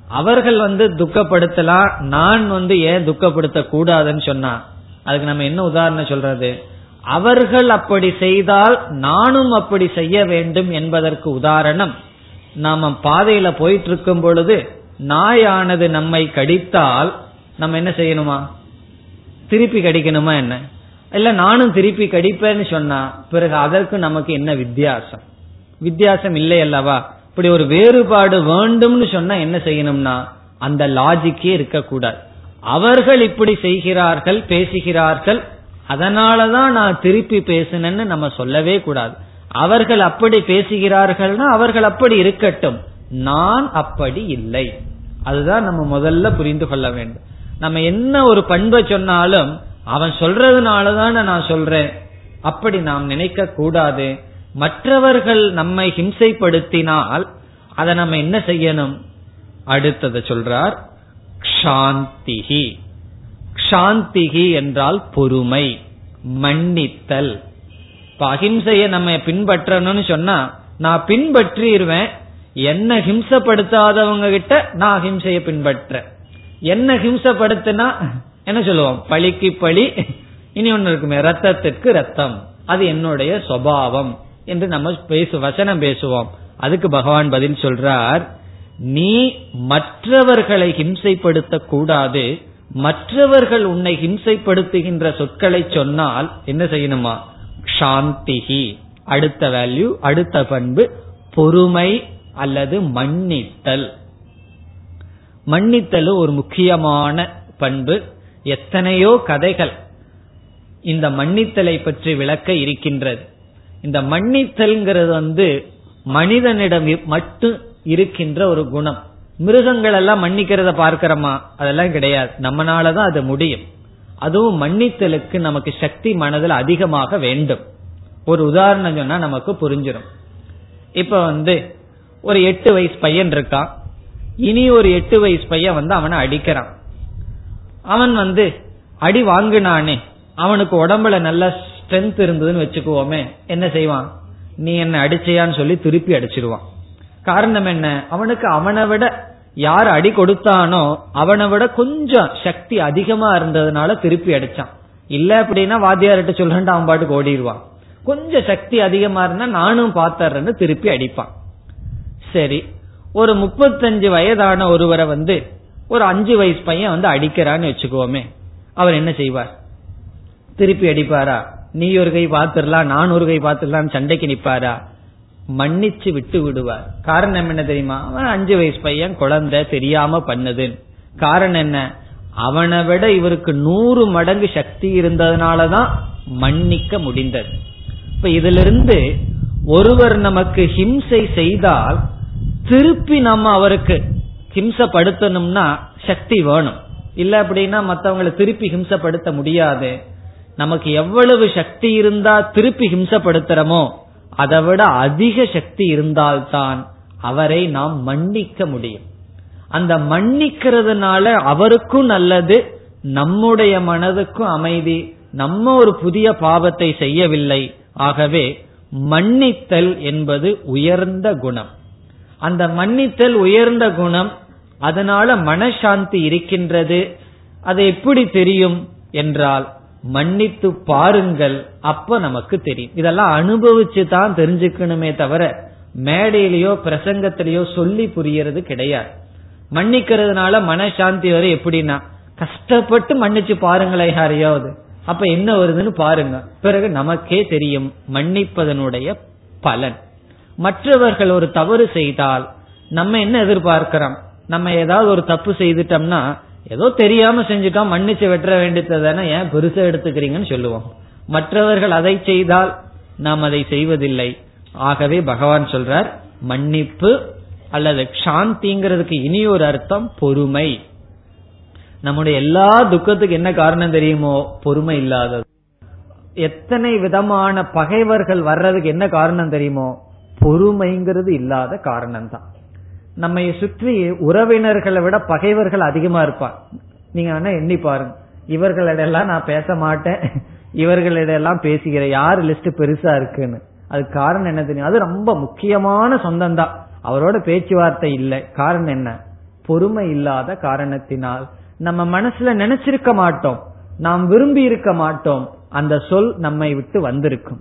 அவர்கள் வந்து துக்கப்படுத்தலாம் நான் வந்து ஏன் துக்கப்படுத்த கூடாதுன்னு சொன்னா அதுக்கு நம்ம என்ன உதாரணம் சொல்றது? அவர்கள் அப்படி செய்தால் நானும் அப்படி செய்ய வேண்டும் என்பதற்கு உதாரணம். நாம பாதையில போயிட்டு இருக்கும் பொழுது நாயானது நம்மை கடித்தால் நம்ம என்ன செய்யணுமா? திருப்பி கடிக்கணுமா என்ன? இல்ல நானும் திருப்பி கடிப்பேன்னு சொன்னா பிறகு அதற்கு நமக்கு என்ன வித்தியாசம்? வித்தியாசம் இல்லை அல்லவா? இப்படி ஒரு வேறுபாடு வேண்டும்னு சொன்னா என்ன செய்யணும்னா அந்த லாஜிக்கே இருக்கக்கூடாது. அவர்கள் இப்படி செய்கிறார்கள் பேசுகிறார்கள் அதனாலதான் நான் திருப்பி பேசினேன்னு நம்ம சொல்லவே கூடாது. அவர்கள் அப்படி பேசுகிறார்கள்னா அவர்கள் அப்படி இருக்கட்டும். நான் அப்படி இல்லை. அதுதான் நம்ம முதல்ல புரிந்து கொள்ள வேண்டும். நம்ம என்ன ஒரு பண்பை சொன்னாலும் அவன் சொல்றதுனாலதான் நான் சொல்றேன். அப்படி நாம் நினைக்க கூடாது. மற்றவர்கள் நம்மை ஹிம்சைப்படுத்தினால் அதை நம்ம என்ன செய்யணும்? அடுத்ததை சொல்றார் க்ஷாந்திகி சாந்திகி என்றால் பொறுமை மன்னித்தல். இப்ப நம்ம பின்பற்றணும்னு சொன்னா நான் பின்பற்றிடுவேன் என்ன ஹிம்சப்படுத்தாதவங்க கிட்ட நான் அஹிம்சையை பின்பற்ற என்ன ஹிம்சப்படுத்தினா என்ன சொல்லுவோம்? பழிக்கு பழி இனி ஒன்னு இருக்குமே ரத்தத்திற்கு ரத்தம் அது என்னுடைய சுவாவம் என்று நம்ம பேசு வசனம் பேசுவோம். அதுக்கு பகவான் பதில் சொல்றார் நீ மற்றவர்களை ஹிம்சைப்படுத்த கூடாது மற்றவர்கள் உன்னை ஹிம்சைப்படுத்துகின்ற சொற்களை சொன்னால் என்ன செய்யணுமா? சாந்திகி அடுத்த வேல்யூ அடுத்த பண்பு பொறுமை அல்லது மன்னித்தல். மன்னித்தல் ஒரு முக்கியமான பண்பு. எத்தனையோ கதைகள் இந்த மன்னித்தலை பற்றி விளக்க இருக்கின்றது. இந்த மன்னித்தல்ங்கிறது வந்து மனிதனிடம் மட்டும் இருக்கின்ற ஒரு குணம். மிருகங்கள் எல்லாம் மன்னிக்கிறத பார்க்கிறோமா? அதெல்லாம் கிடையாது. நம்மனாலதான் அது முடியும். அதுவும் மன்னித்தலுக்கு நமக்கு சக்தி மனதில் அதிகமாக வேண்டும். ஒரு உதாரணம் சொன்னா நமக்கு புரிஞ்சிடும் இப்ப வந்து ஒரு எட்டு வயசு பையன் இருக்கான். இனி ஒரு எட்டு வயசு பையன் வந்து அவனை அடிக்கிறான். அவன் வந்து அடி வாங்கினானே அவனுக்கு உடம்புல நல்ல ஸ்ட்ரென்த் இருந்ததுன்னு வச்சுக்குவோமே என்ன செய்வான்? நீ என்ன அடிச்சியான்னு சொல்லி திருப்பி அடிச்சிருவான். காரணம் என்ன? அவனுக்கு அவனை விட யார் அடி கொடுத்தானோ அவனை விட கொஞ்சம் சக்தி அதிகமா இருந்ததுனால திருப்பி அடிச்சான். இல்ல அப்படின்னா வாத்தியார்கிட்ட சொல்றேன் அவன் பாட்டுக்கு ஓடிடுவான். கொஞ்சம் சக்தி அதிகமா இருந்தா நானும் பார்த்தர்றேன்னு திருப்பி அடிப்பான். சரி ஒரு முப்பத்தஞ்சு வயதான ஒருவரை வந்து ஒரு அஞ்சு வயசு பையன் வந்து அடிக்கிறான்னு வச்சுக்கோமே அவர் என்ன செய்வார்? திருப்பி அடிப்பாரா? நீ ஒரு கை பாத்துடலாம் நான் ஒரு கை பாத்துடலாம் சண்டைக்கு நிப்பாரா? மன்னிச்சு விட்டு விடுவார். காரணம் என்ன தெரியுமா? அவன் அஞ்சு வயசு பையன் குழந்தை தெரியாம பண்ணுது. காரணம் என்ன? அவனை விட இவருக்கு நூறு மடங்கு சக்தி இருந்ததுனாலதான் மன்னிக்க முடிந்தது. இப்ப இதிலிருந்து ஒருவர் நமக்கு ஹிம்சை செய்தால் திருப்பி நம்ம அவருக்கு ஹிம்சப்படுத்தணும்னா சக்தி வேணும். இல்ல அப்படின்னா மத்தவங்களை திருப்பி ஹிம்சப்படுத்த முடியாது. நமக்கு எவ்வளவு சக்தி இருந்தா திருப்பி ஹிம்சப்படுத்துறோமோ அதை விட அதிக சக்தி இருந்தால்தான் அவரை நாம் மன்னிக்க முடியும். அந்த மன்னிக்கிறதுனால அவருக்கும் நல்லது நம்முடைய மனதுக்கும் அமைதி நம்ம ஒரு புதிய பாவத்தை செய்யவில்லை. ஆகவே மன்னித்தல் என்பது உயர்ந்த குணம். அந்த மன்னித்தல் உயர்ந்த குணம் அதனால மனசாந்தி இருக்கின்றது. அது எப்படி தெரியும் என்றால் மன்னித்து பாருங்கள் அப்ப நமக்கு தெரியும். இதெல்லாம் அனுபவிச்சு தான் தெரிஞ்சுக்கணுமே தவிர மேடையிலேயோ பிரசங்கத்திலேயோ சொல்லி புரியறது கிடையாது. மன்னிக்கிறதுனால மனசாந்தி வரை எப்படின்னா கஷ்டப்பட்டு மன்னிச்சு பாருங்களேன் யாரையாவது. அப்ப என்ன வருதுன்னு பாருங்க. பிறகு நமக்கே தெரியும் மன்னிப்பதனுடைய பலன். மற்றவர்கள் ஒரு தவறு செய்தால் நம்ம என்ன எதிர்பார்க்கிறோம்? நம்ம ஏதாவது ஒரு தப்பு செய்துட்டோம்னா ஏதோ தெரியாம செஞ்சுட்டோம் மன்னிச்சு வெட்ட வேண்டியதானே ஏன் பெருசா எடுத்துக்கிறீங்கன்னு சொல்லுவோம். மற்றவர்கள் அதை செய்தால் நாம் அதை செய்வதில்லை. ஆகவே பகவான் சொல்றார் மன்னிப்பு அல்லது சாந்திங்கிறதுக்கு இனி ஒரு அர்த்தம் பொறுமை. நம்முடைய எல்லா துக்கத்துக்கு என்ன காரணம் தெரியுமோ பொறுமை இல்லாதது. எத்தனை விதமான பகைவர்கள் வர்றதுக்கு என்ன காரணம் தெரியுமோ பொறுமைங்கிறது இல்லாத காரணம் தான் நம்ம சுற்றி உறவினர்களை விட பகைவர்கள் அதிகமா இருப்பார் நீங்க வேணா எண்ணி பாருங்க. இவர்களிடெல்லாம் நான் பேச மாட்டேன். இவர்களிடெல்லாம் பேசுகிறேன் யார் லிஸ்ட் பெருசா இருக்குன்னு. அது காரணம் என்ன தெரியும்? அது ரொம்ப முக்கியமான சொந்தம் தான் அவரோட பேச்சுவார்த்தை இல்லை. காரணம் என்ன? பொறுமை இல்லாத காரணத்தினால் நம்ம மனசுல நினைச்சிருக்க மாட்டோம். நாம் விரும்பி இருக்க மாட்டோம். அந்த சொல் நம்மை விட்டு வந்திருக்கும்.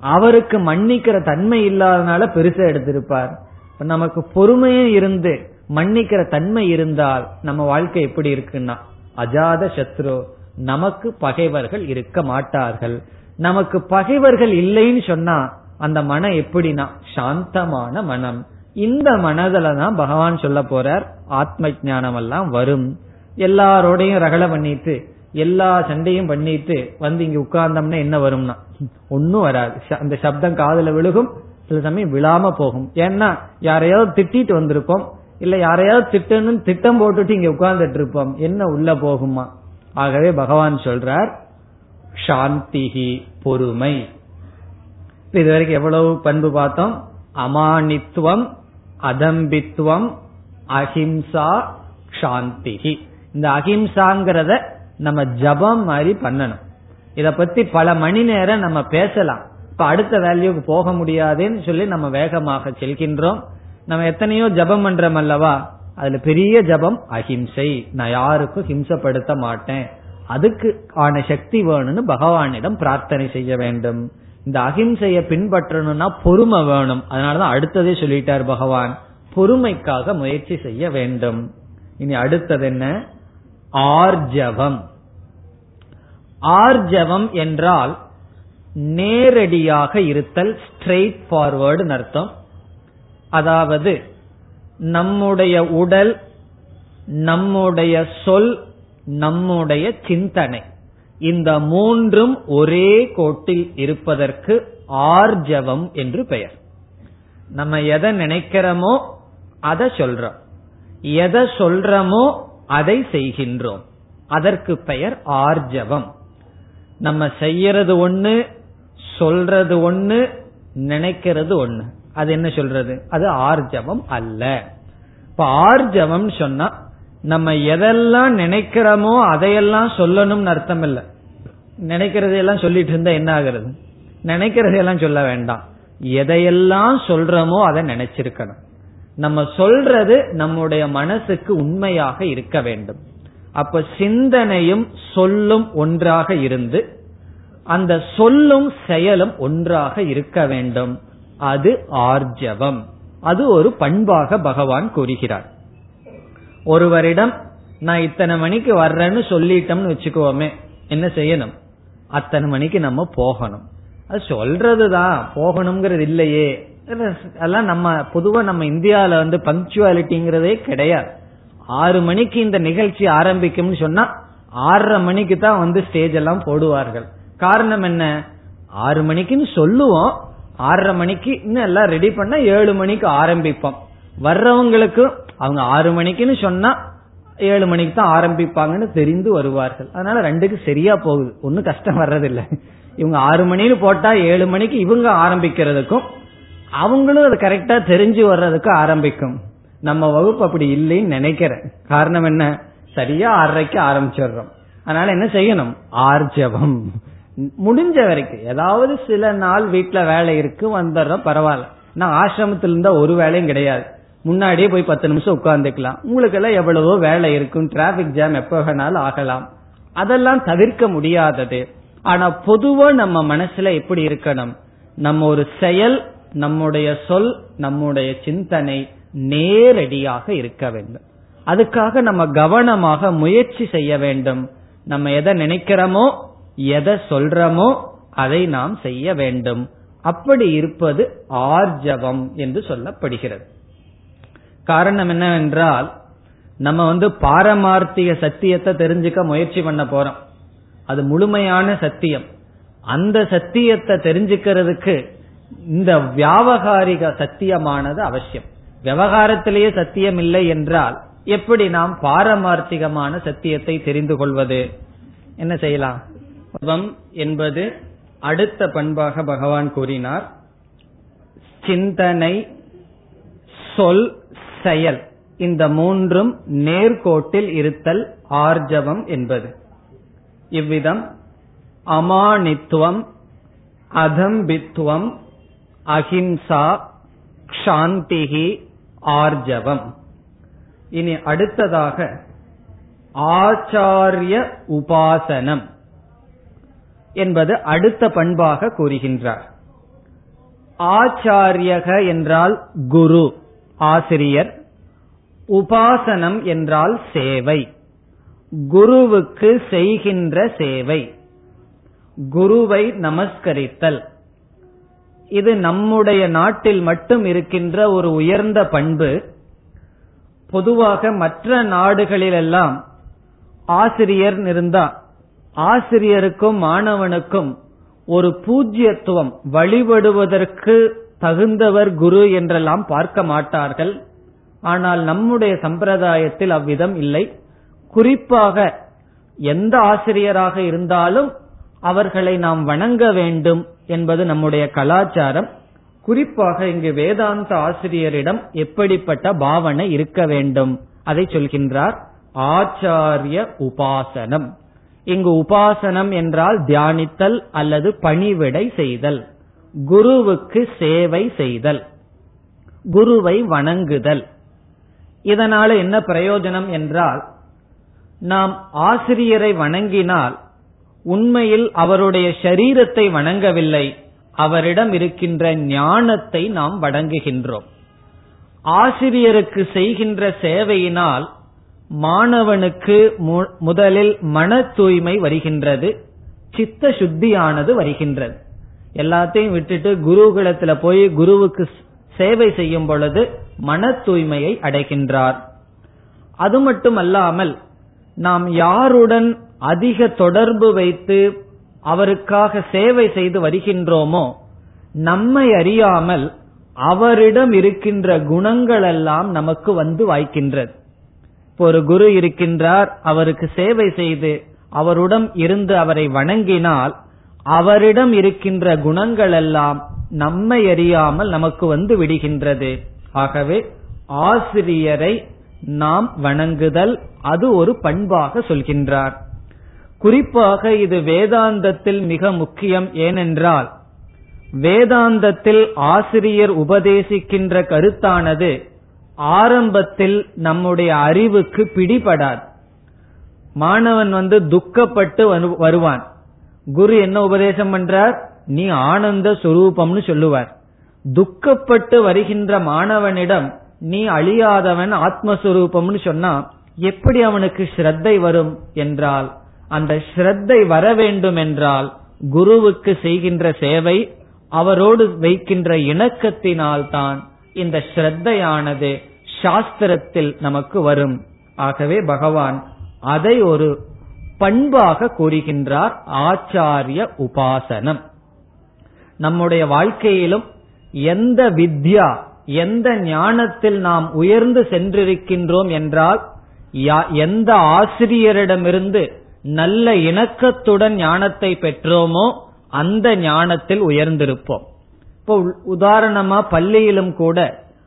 அவருக்கு மன்னிக்கிற தன்மை இல்லாதனால பெருசா எடுத்திருப்பார். நமக்கு பொறுமையும் இருந்து மன்னிக்கிற தன்மை இருந்தால் நம்ம வாழ்க்கை எப்படி இருக்குன்னா அஜாத சத்ரு நமக்கு பகைவர்கள் இருக்க மாட்டார்கள். நமக்கு பகைவர்கள் இல்லைன்னு சொன்னா அந்த மனம் எப்படின்னா சாந்தமான மனம். இந்த மனதில தான் பகவான் சொல்ல போறார் ஆத்ம ஜானம் எல்லாம் வரும். எல்லாரோடையும் ரகலை பண்ணிட்டு எல்லா சண்டையும் பண்ணிட்டு வந்து இங்க உட்கார்ந்தோம்னா என்ன வரும்னா ஒன்னும் வராது. அந்த சப்தம் காதல விழுகும் சில சமயம் விழாம போகும். ஏன்னா யாரையாவது திட்டிட்டு வந்திருப்போம். இல்ல யாரையாவது திட்டணும் திட்டம் போட்டுட்டு இங்க உட்கார்ந்துட்டு இருப்போம் என்ன உள்ள போகுமா? ஆகவே பகவான் சொல்றார் சாந்திஹி பொறுமை. இதுவரைக்கும் எவ்வளவு பண்பு பார்த்தோம்? அமானித்துவம் அதம்பித்துவம் அஹிம்சா சாந்திஹி இந்த அஹிம்சாங்கிறத நம்ம ஜபம் மாதிரி பண்ணணும். இத பத்தி பல மணி நேரம் நம்ம பேசலாம். இப்ப அடுத்த வேல்யூக்கு போக முடியாதுன்னு சொல்லி நம்ம வேகமாக செல்கின்றோம். நம்ம எத்தனையோ ஜபம் பண்றோம் அல்லவா? அதுல பெரிய ஜபம் அஹிம்சை. நான் யாருக்கும் ஹிம்சப்படுத்த மாட்டேன். அதுக்கு ஆன சக்தி வேணும்னு பகவானிடம் பிரார்த்தனை செய்ய வேண்டும். இந்த அஹிம்சைய பின்பற்றணும்னா பொறுமை வேணும். அதனாலதான் அடுத்ததே சொல்லிட்டார் பகவான். பொறுமைக்காக முயற்சி செய்ய வேண்டும். இனி அடுத்தது என்ன? ஆர்ஜவம் ஆர்ஜவம் என்றால் நேரடியாக இருத்தல் ஸ்ட்ரெயிட் ஃபார்வர்டு அர்த்தம். அதாவது நம்முடைய உடல் நம்முடைய சொல் நம்முடைய சிந்தனை. இந்த மூன்றும் ஒரே கோட்டில் இருப்பதற்கு ஆர்ஜவம் என்று பெயர். நம்ம எதை நினைக்கிறோமோ அதை சொல்றோம். எதை சொல்றோமோ அதை செய்கின்றோம். அதற்கு பெயர் ஆர்ஜவம். நம்ம செய்யறது ஒண்ணு சொல்றது ஒண்ணு நினைக்கிறது ஒண்ணு. அது என்ன சொல்றது? அது ஆர்ஜவம் அல்ல. இப்ப ஆர்ஜவம் சொன்னா நம்ம எதெல்லாம் நினைக்கிறோமோ அதையெல்லாம் சொல்லணும்னு அர்த்தம் இல்ல. நினைக்கிறதையெல்லாம் சொல்லிட்டு இருந்தா என்ன ஆகுறது? நினைக்கிறதையெல்லாம் சொல்ல வேண்டாம். எதையெல்லாம் சொல்றோமோ அதை நினைச்சிருக்கணும். நம்ம சொல்றது நம்முடைய மனசுக்கு உண்மையாக இருக்க வேண்டும். அப்ப சிந்தனையும் சொல்லும் ஒன்றாக இருந்து அந்த சொல்லும் செயலும் ஒன்றாக இருக்க வேண்டும். அது ஆர்ஜவம். அது ஒரு பண்பாக பகவான் கூறுகிறார். ஒருவரிடம் நான் இத்தனை மணிக்கு வர்றேன்னு சொல்லிட்டோம்னு வச்சுக்கோமே என்ன செய்யணும்? அத்தனை மணிக்கு நம்ம போகணும். அது சொல்றதுதான். போகணுங்கிறது இல்லையே. அதெல்லாம் நம்ம பொதுவா நம்ம இந்தியாவில வந்து பங்க்சுவாலிட்டிங்கிறதே கிடையாது. ஆறு மணிக்கு இந்த நிகழ்ச்சி ஆரம்பிக்கும்னு சொன்னா ஆறரை மணிக்கு தான் வந்து ஸ்டேஜ் எல்லாம் போடுவார்கள். காரணம் என்ன? ஆறு மணிக்குன்னு சொல்லுவோம். ஆறரை மணிக்குன்னு எல்லாம் ரெடி பண்ண ஏழு மணிக்கு ஆரம்பிப்போம். வர்றவங்களுக்கு அவங்க ஆறு மணிக்குன்னு சொன்னா ஏழு மணிக்கு தான் ஆரம்பிப்பாங்கன்னு தெரிந்து வருவார்கள். அதனால ரெண்டுக்கு சரியா போகுது. ஒன்னும் கஷ்டம் வர்றதில்லை. இவங்க ஆறு மணின்னு போட்டா ஏழு மணிக்கு இவங்க ஆரம்பிக்கிறதுக்கும் அவங்களும் அது கரெக்டா தெரிஞ்சு வர்றதுக்கும் ஆரம்பிக்கும். நம்ம வகுப்பு அப்படி இல்லைன்னு நினைக்கிறேன். காரணம் என்ன? சரியா ஆறரைக்கு ஆரம்பிச்சிடுறோம். அதனால என்ன செய்யணும்? ஆர்ஜவம். முடிஞ்ச வரைக்கும் ஏதாவது சில நாள் வீட்டுல வேலை இருக்கு வந்துடுறோம் பரவாயில்ல. நான் ஆசிரமத்தில் இருந்தா ஒரு வேலையும் கிடையாது. முன்னாடியே போய் பத்து நிமிஷம் உட்கார்ந்துக்கலாம். உங்களுக்கு எல்லாம் எவ்வளவோ வேலை இருக்கும் டிராபிக் ஜாம் எப்ப வேணாலும் ஆகலாம். அதெல்லாம் தவிர்க்க முடியாதது. ஆனா பொதுவா நம்ம மனசுல எப்படி இருக்கணும்? நம்ம ஒரு செயல் நம்முடைய சொல் நம்முடைய சிந்தனை நேரடியாக இருக்க வேண்டும். அதுக்காக நம்ம கவனமாக முயற்சி செய்ய வேண்டும். நம்ம எதை நினைக்கிறோமோ எதை சொல்றமோ அதை நாம் செய்ய வேண்டும். அப்படி இருப்பது ஆர்ஜவம் என்று சொல்லப்படுகிறது. காரணம் என்னவென்றால் நம்ம வந்து பாரமார்த்திக சத்தியத்தை தெரிஞ்சுக்க முயற்சி பண்ண போறோம். அது முழுமையான சத்தியம். அந்த சத்தியத்தை தெரிஞ்சுக்கிறதுக்கு இந்த வியாபகாரிக சத்தியமானது அவசியம். விவகாரத்திலேயே சத்தியம் இல்லை என்றால் எப்படி நாம் பாரமார்த்திகமான சத்தியத்தை தெரிந்து கொள்வது? என்ன செய்யலாம்? என்பது அடுத்த பண்பாக பகவான் கூறினார். சிந்தனை சொல் செயல். இந்த மூன்றும் நேர்கோட்டில் இருத்தல் ஆர்ஜவம் என்பது. இவ்விதம் அமானித்துவம் அதம்பித்துவம் அஹிம்சா சாந்திகி ஆர்ஜவம். இனி அடுத்ததாக ஆச்சாரிய உபாசனம். என்பது அடுத்த பண்பாக கூறுகின்றார். ஆச்சாரியக என்றால் குரு ஆசிரியர். உபாசனம் என்றால் சேவை. குருவுக்கு செய்கின்ற சேவை. குருவை நமஸ்கரித்தல். இது நம்முடைய நாட்டில் மட்டும் இருக்கின்ற ஒரு உயர்ந்த பண்பு. பொதுவாக மற்ற நாடுகளிலெல்லாம் ஆசிரியர் இருந்தா ஆசிரியருக்கும் மாணவனுக்கும் ஒரு பூஜ்யத்துவம் வழிபடுவதற்கு தகுந்தவர் குரு என்றெல்லாம் பார்க்க மாட்டார்கள். ஆனால் நம்முடைய சம்பிரதாயத்தில் அவ்விதம் இல்லை. குறிப்பாக எந்த ஆசிரியராக இருந்தாலும் அவர்களை நாம் வணங்க வேண்டும் என்பது நம்முடைய கலாச்சாரம். குறிப்பாக இங்கு வேதாந்த ஆசிரியரிடம் எப்படிப்பட்ட பாவனை இருக்க வேண்டும்? அதை சொல்கின்றார் ஆச்சாரிய உபாசனம். இங்கு உபாசனம் என்றால் தியானித்தல் அல்லது பணிவிடை செய்தல். குருவுக்கு சேவை செய்தல். குருவை வணங்குதல். இதனால என்ன பிரயோஜனம் என்றால் நாம் ஆசிரியரை வணங்கினால் உண்மையில் அவருடைய சரீரத்தை வணங்கவில்லை அவரிடம் இருக்கின்ற ஞானத்தை நாம் வணங்குகின்றோம். ஆசிரியருக்கு செய்கின்ற சேவையினால் மாணவனுக்கு முதலில் மன தூய்மை வருகின்றது சித்த சுத்தியானது வருகின்றது. எல்லாத்தையும் விட்டுட்டு குருகுலத்துல போய் குருவுக்கு சேவை செய்யும் பொழுது மன தூய்மையை அடைகின்றார். அது மட்டுமல்லாமல் நாம் யாருடன் அதிக தொடர்பு வைத்து அவருக்காக சேவை செய்து வருகின்றோமோ நம்மை அறியாமல் அவரிடம் இருக்கின்ற குணங்கள் எல்லாம் நமக்கு வந்து வாய்க்கின்றது. ஒரு குரு இருக்கின்றார் அவருக்கு சேவை செய்து அவருடன் இருந்து அவரை வணங்கினால் அவரிடம் இருக்கின்ற குணங்கள் எல்லாம் நம்மை அறியாமல் நமக்கு வந்து விடுகின்றது. ஆகவே ஆசிரியரை நாம் வணங்குதல் அது ஒரு பண்பாக சொல்கின்றார். குறிப்பாக இது வேதாந்தத்தில் மிக முக்கியம் ஏனென்றால் வேதாந்தத்தில் ஆசிரியர் உபதேசிக்கின்ற கருத்தானது ஆரம்பத்தில் நம்முடைய அறிவுக்கு பிடிபடாது. மாணவன் வந்து துக்கப்பட்டு வருவான். குரு என்ன உபதேசம் பண்றார்? நீ ஆனந்த சுரூபம்னு சொல்லுவார். துக்கப்பட்டு வருகின்ற மாணவனிடம் நீ அழியாதவன் ஆத்மஸ்வரூபம்னு சொன்னா எப்படி அவனுக்கு ஸ்ரத்தை வரும் என்றால் அந்த ஸ்ரத்தை வர வேண்டும் என்றால் குருவுக்கு செய்கின்ற சேவை அவரோடு வைக்கின்ற இணக்கத்தினால் தான் இந்த ஸ்ரத்தையானது சாஸ்திரத்தில் நமக்கு வரும். ஆகவே பகவான் அதை ஒரு பண்பாக கூறுகின்றார் ஆச்சாரிய உபாசனம். நம்முடைய வாழ்க்கையிலும் எந்த வித்யா எந்த ஞானத்தில் நாம் உயர்ந்து சென்றிருக்கின்றோம் என்றால் எந்த ஆசிரியரிடமிருந்து நல்ல இணக்கத்துடன் ஞானத்தை பெற்றோமோ அந்த ஞானத்தில் உயர்ந்திருப்போம். இப்போ உதாரணமா பள்ளியிலும் கூட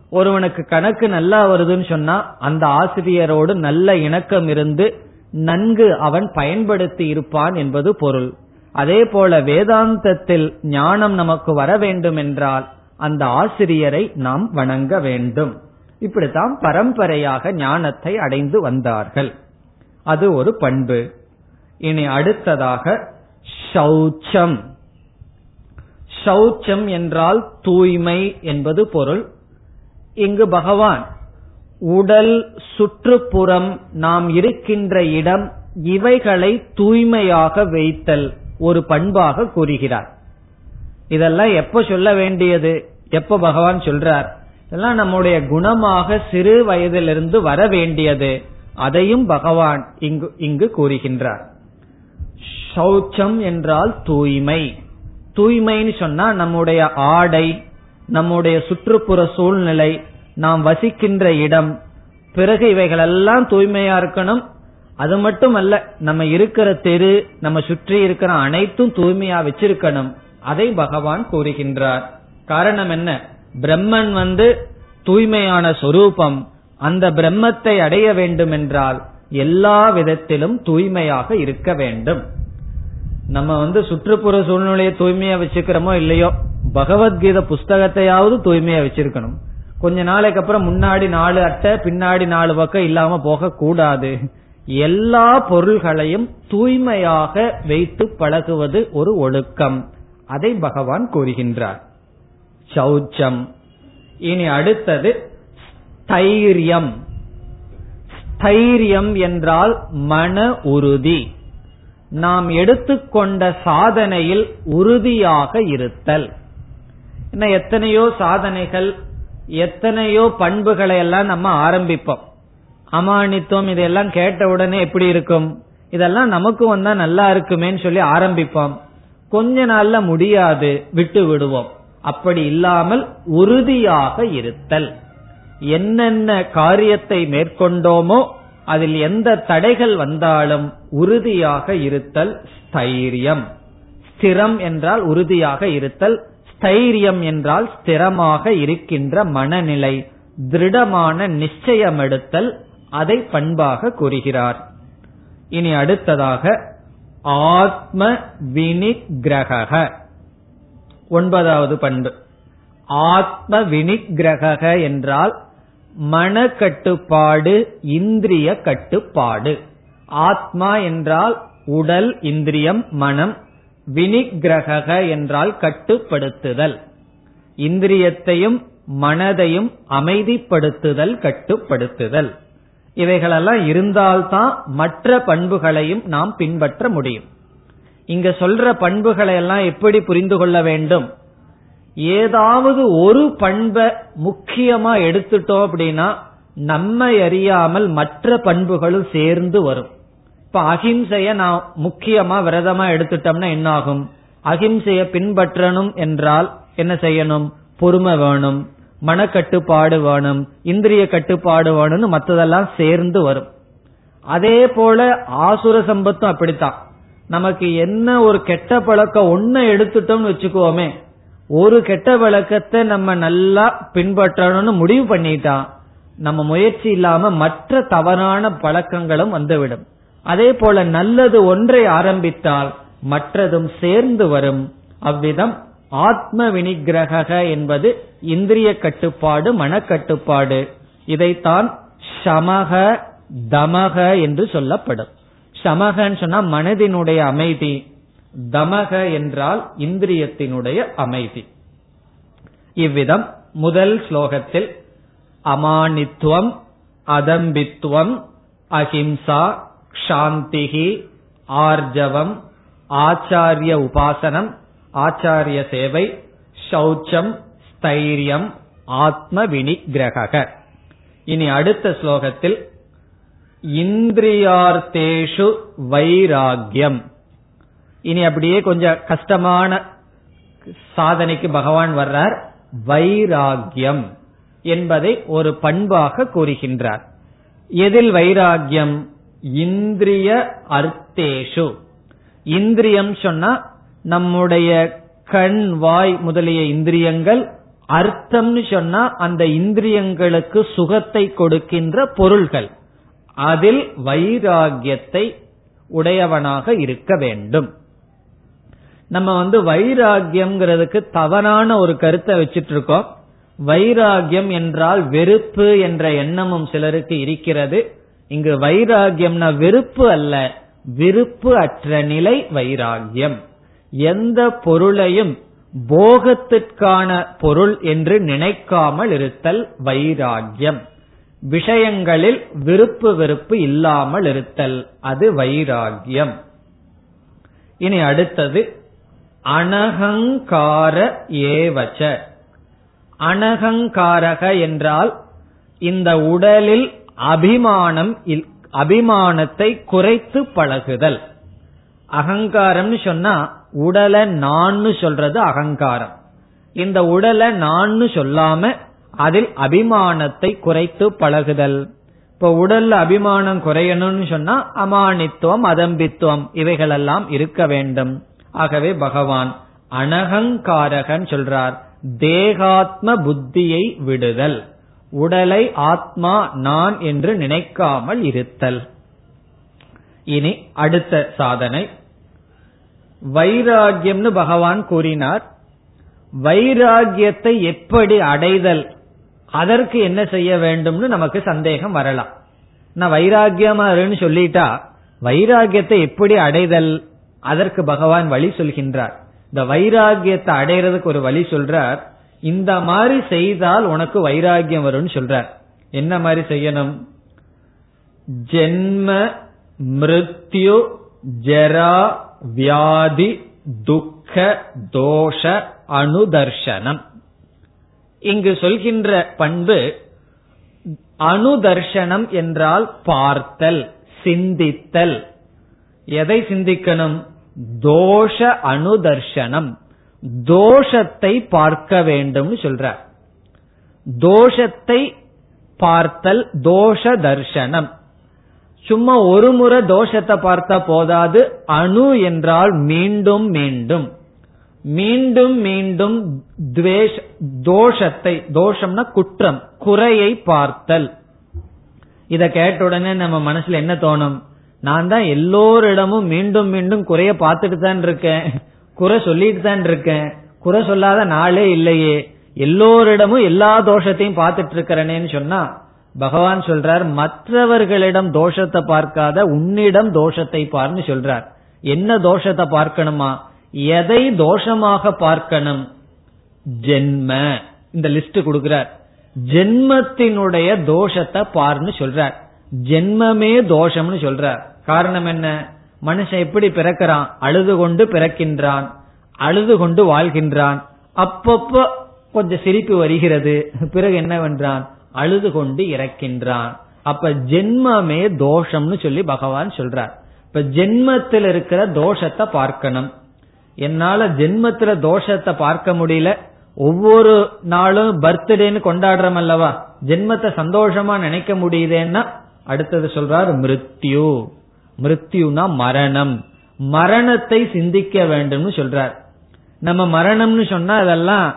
ஒருவனுக்கு கணக்கு நல்லா வருதுன்னு சொன்னா அந்த ஆசிரியரோடு நல்ல இணக்கம் இருந்து நன்கு அவன் பயன்படுத்தி இருப்பான் என்பது பொருள். அதே போல வேதாந்தத்தில் ஞானம் நமக்கு வர வேண்டும் என்றால் அந்த ஆசிரியரை நாம் வணங்க வேண்டும். இப்படித்தான் பரம்பரையாக ஞானத்தை அடைந்து வந்தார்கள். அது ஒரு பண்பு. இனி அடுத்ததாக சௌச்சம் சௌச்சம் என்றால் தூய்மை என்பது பொருள். இங்கு பகவான் உடல் சுற்றுப்புறம் நாம் இருக்கின்ற இடம் இவைகளை தூய்மையாக வைத்தல் ஒரு பண்பாக கூறுகிறார். இதெல்லாம் எப்ப சொல்ல வேண்டியது? எப்ப பகவான் சொல்றார்? இதெல்லாம் நம்முடைய குணமாக சிறு வயதிலிருந்து வர வேண்டியது. அதையும் பகவான் இங்கு இங்கு கூறுகின்றார். சௌச்சம் என்றால் தூய்மை. தூய்மைன்னு சொன்னா நம்முடைய ஆடை நம்முடைய சுற்றுப்புற சூழ்நிலை நாம் வசிக்கின்ற இடம் பிறகு இவைகள் எல்லாம் தூய்மையா இருக்கணும். அது மட்டும் அல்ல நம்ம இருக்கிற தெரு நம்ம சுற்றி இருக்கிற அனைத்தும் தூய்மையா வச்சிருக்கணும். அதை பகவான் கூறுகின்றார். காரணம் என்ன? பிரம்மன் வந்து தூய்மையான சொரூபம். அந்த பிரம்மத்தை அடைய வேண்டும் என்றால் எல்லா விதத்திலும் தூய்மையாக இருக்க வேண்டும். நம்ம வந்து சுற்றுப்புற சூழ்நிலையை தூய்மையா வச்சுக்கிறோமோ இல்லையோ? பகவத்கீதை புஸ்தகத்தையாவது தூய்மையா வச்சிருக்கணும். கொஞ்ச நாளைக்கு அப்புறம் முன்னாடி நாலு அட்டை பின்னாடி நாலு பக்கம் இல்லாம போக கூடாது எல்லா பொருள்களையும் தூய்மையாக வைத்து பழகுவது ஒரு ஒழுக்கம். அதை பகவான் கூறுகின்றார். சௌச்சம். இனி அடுத்தது ஸ்தைரியம். ஸ்தைரியம் என்றால் மன உறுதி. நாம் எடுத்துக்கொண்ட சாதனையில் உறுதியாக இருத்தல். என்ன எத்தனையோ சாதனைகள் எத்தனையோ பண்புகளை எல்லாம் நம்ம ஆரம்பிப்போம். அமானித்துவம் இதெல்லாம் கேட்ட உடனே எப்படி இருக்கும்? இதெல்லாம் நமக்கு வந்தா நல்லா இருக்குமேன்னு சொல்லி ஆரம்பிப்போம். கொஞ்ச நாள்ல முடியாது விட்டு விடுவோம். அப்படி இல்லாமல் உறுதியாக இருத்தல். என்னென்ன காரியத்தை மேற்கொண்டோமோ அதில் எந்த தடைகள் வந்தாலும் உறுதியாக இருத்தல் ஸ்தைரியம். ஸ்திரம் என்றால் உறுதியாக இருத்தல் ஸ்தைரியம் என்றால் ஸ்திரமாக இருக்கின்ற மனநிலை திருடமான நிச்சயம் எடுத்தல் அதை பண்பாக கூறுகிறார். இனி அடுத்ததாக ஆத்ம வினிகிரக ஒன்பதாவது பண்பு. ஆத்ம வினிகிரக என்றால் மன கட்டுப்பாடு இந்திரிய கட்டுப்பாடு. ஆத்மா என்றால் உடல் இந்திரியம் மனம். வினிகிரக என்றால் கட்டுப்படுத்துதல். இந்திரியத்தையும் மனதையும் அமைதிப்படுத்துதல் கட்டுப்படுத்துதல். இவைகளெல்லாம் இருந்தால்தான் மற்ற பண்புகளையும் நாம் பின்பற்ற முடியும். இங்க சொல்ற பண்புகளை எல்லாம் எப்படி புரிந்து கொள்ள வேண்டும்? ஏதாவது ஒரு பண்பை முக்கியமா எடுத்துட்டோம் அப்படின்னா நம்மை அறியாமல் மற்ற பண்புகளும் சேர்ந்து வரும். இப்ப அகிம்சைய நான் முக்கியமா விரதமா எடுத்துட்டோம்னா என்ன ஆகும் அகிம்சைய பின்பற்றணும் என்றால் என்ன செய்யணும்? பொறுமை வேணும் மனக்கட்டுப்பாடு வேணும் இந்திரிய கட்டுப்பாடு வேணும்னு மற்றதெல்லாம் சேர்ந்து வரும். அதே போல ஆசுர சம்பத்தும் அப்படித்தான். நமக்கு என்ன ஒரு கெட்ட பழக்கம் ஒன்ன எடுத்துட்டோம்னு வச்சுக்கோமே ஒரு கெட்ட பழக்கத்தை நம்ம நல்லா பின்பற்றணும்னு முடிவு பண்ணிட்டான் நம்ம முயற்சி இல்லாம மற்ற தவறான பழக்கங்களும் வந்துவிடும். அதே போல நல்லது ஒன்றை ஆரம்பித்தால் மற்றதும் சேர்ந்து வரும். அவ்விதம் ஆத்ம வினிகிரக என்பது இந்திரிய கட்டுப்பாடு மனக்கட்டுப்பாடு. இதைத்தான் சமக தமக என்று சொல்லப்படும். சமகன்னு சொன்னா மனதினுடைய அமைதி தமக என்றால் இந்திரியத்தினுடைய அமைதி. இவ்விதம் முதல் ஸ்லோகத்தில் அமானித்துவம் அதம்பித்துவம் அஹிம்சா சாந்திகி ஆர்ஜவம் ஆச்சாரிய உபாசனம் ஆச்சாரிய சேவை சௌச்சம் ஸ்தைரியம் ஆத்ம வினிகிரக இனி அடுத்த ஸ்லோகத்தில் இந்திரியார்த்தேஷு வைராகியம். இனி அப்படியே கொஞ்சம் கஷ்டமான சாதனைக்கு பகவான் வர்றார். வைராகியம் என்பதை ஒரு பண்பாக கூறுகின்றார். எதில் வைராகியம் இந்திரிய அர்த்தேஷு. இந்திரியம் சொன்னா நம்முடைய கண் வாய் முதலிய இந்திரியங்கள் அர்த்தம்னு சொன்னா அந்த இந்திரியங்களுக்கு சுகத்தை கொடுக்கின்ற பொருள்கள். அதில் வைராகியத்தை உடையவனாக இருக்க வேண்டும். நம்ம வந்து வைராகியம்ங்கிறதுக்கு தவறான ஒரு கருத்தை வச்சிட்டு இருக்கோம் வைராகியம் என்றால் வெறுப்பு என்ற எண்ணமும் சிலருக்கு இருக்கிறது. இங்கு வைராகியம்னா வெறுப்பு அல்ல விருப்பு அற்ற நிலை வைராகியம் எந்த பொருளையும் போகத்திற்கான பொருள் என்று நினைக்காமல் இருத்தல் வைராகியம் விஷயங்களில் விருப்பு வெறுப்பு இல்லாமல் இருத்தல் அது வைராகியம் இனி அடுத்தது அனகங்கார ஏவச்ச. அனகங்காரக என்றால் இந்த உடலில் அபிமானம் அபிமானத்தை குறைத்து பழகுதல். அகங்காரம்னு சொன்னா உடலை நான்னு சொல்றது அகங்காரம். இந்த உடலை நான்னு சொல்லாம அதில் அபிமானத்தை குறைத்து பழகுதல். இப்ப உடல்ல அபிமானம் குறையணும்னு சொன்னா அமானித்துவம் அதம்பித்துவம் இவைகளெல்லாம் இருக்க வேண்டும். ஆகவே பகவான் அனகங்காரகன் சொல்றார் தேகாத்ம புத்தியை விடுதல் உடலை ஆத்மா நான் என்று நினைக்காமல் இருத்தல். இனி அடுத்த சாதனை. வைராகியம்னு பகவான் கூறினார் வைராகியத்தை எப்படி அடைதல் அதற்கு என்ன செய்ய வேண்டும்னு நமக்கு சந்தேகம் வரலாம். நான் வைராகியமா இருன்னு சொல்லிட்டா வைராகியத்தை எப்படி அடைதல் அதற்கு பகவான் வழி சொல்கின்றார். இந்த வைராகியத்தை அடையிறதுக்கு ஒரு வழி சொல்றார். இந்த மாதிரி செய்தால் உனக்கு வைராகியம் வரும்னு சொல்றார். என்ன மாதிரி செய்யணும்? ஜென்ம மிருத்யு ஜரா வியாதி துக்க தோஷ அனுதர்ஷனம். இங்கு சொல்கின்ற பண்பு அனுதர்ஷனம் என்றால் பார்த்தல் சிந்தித்தல். எதை சிந்திக்கணும்? தோஷ அனுதர்ஷனம். தோஷத்தை பார்க்க வேண்டும் சொல்ற. தோஷத்தை பார்த்தல் தோஷ தர்ஷனம். சும்மா ஒரு முறை தோஷத்தை பார்த்தா போதாது. அணு என்றால் மீண்டும் மீண்டும். மீண்டும் மீண்டும் தோஷத்தை தோஷம்னா குற்றம் குறையை பார்த்தல். இத கேட்ட உடனே நம்ம மனசுல என்ன தோணும்? நான் தான் எல்லோரிடமும் மீண்டும் மீண்டும் குறைய பார்த்துட்டு தான் இருக்கேன். குறை சொல்லிட்டு தான் இருக்கேன். குறை சொல்லாத நாளே இல்லையே. எல்லோரிடமும் எல்லா தோஷத்தையும் பார்த்துட்டு இருக்கிறனேன்னு சொன்னா பகவான் சொல்றார் மற்றவர்களிடம் தோஷத்தை பார்க்காத உன்னிடம் தோஷத்தை பார்னு சொல்றார். என்ன தோஷத்தை பார்க்கணுமா? எதை தோஷமாக பார்க்கணும்? ஜென்ம. இந்த லிஸ்ட் கொடுக்கிறார். ஜென்மத்தினுடைய தோஷத்தை பார்னு சொல்றார். ஜென்மமே தோஷம்னு சொல்றார். காரணம் என்ன? மனுஷன் எப்படி பிறக்கிறான்? அழுது கொண்டு பிறக்கின்றான். அழுது கொண்டு வாழ்கின்றான். அப்பப்போ கொஞ்சம் சிரிப்பு வருகிறது. பிறகு என்னவென்றான்? அழுது கொண்டு இறக்கின்றான். அப்ப ஜென்மமே தோஷம்னு சொல்லி பகவான் சொல்றார். இப்ப ஜென்மத்தில் இருக்கிற தோஷத்தை பார்க்கணும். என்னால ஜென்மத்துல தோஷத்தை பார்க்க முடியல. ஒவ்வொரு நாளும் பர்த்டேன்னு கொண்டாடுறோம் அல்லவா? ஜென்மத்தை சந்தோஷமா நினைக்க முடியுதேன்னா அடுத்தது சொல்றார் மிருத்யு. மிருத்யுனா மரணம். மரணத்தை சிந்திக்க வேண்டும்னு சொல்றார். நம்ம மரணம்னு சொன்னா அதெல்லாம்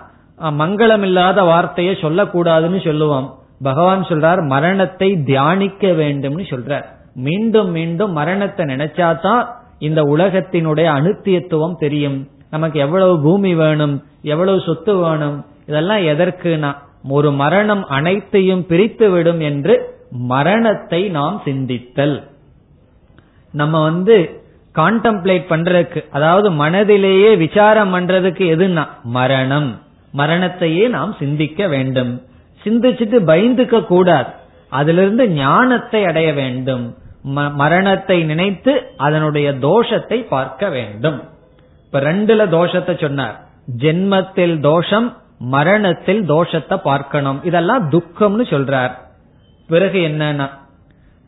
மங்களம் இல்லாத வார்த்தையை சொல்லக்கூடாதுன்னு சொல்லுவோம். பகவான் சொல்றார் மரணத்தை தியானிக்க வேண்டும்னு சொல்றார். மீண்டும் மீண்டும் மரணத்தை நினைச்சாதான் இந்த உலகத்தினுடைய அனுத்தியத்துவம் தெரியும். நமக்கு எவ்வளவு பூமி வேணும் எவ்வளவு சொத்து வேணும் இதெல்லாம் எதற்குனா ஒரு மரணம் அனைத்தையும் பிரித்து விடும் என்று மரணத்தை நாம் சிந்தித்தல். நம்ம வந்து கான்டம்ப்ளேட் பண்றதுக்கு அதாவது மனதிலேயே விசாரம் பண்றதுக்கு எதுனா மரணம். மரணத்தையே நாம் சிந்திக்க வேண்டும். சிந்திச்சுட்டு பயந்துக்க கூடாது. அதிலிருந்து ஞானத்தை அடைய வேண்டும். மரணத்தை நினைத்து அதனுடைய தோஷத்தை பார்க்க வேண்டும். இப்ப ரெண்டுல தோஷத்தை சொன்னார். ஜென்மத்தில் தோஷம் மரணத்தில் தோஷத்தை பார்க்கணும். இதெல்லாம் துக்கம்னு சொல்றார். பிறகு என்னன்னா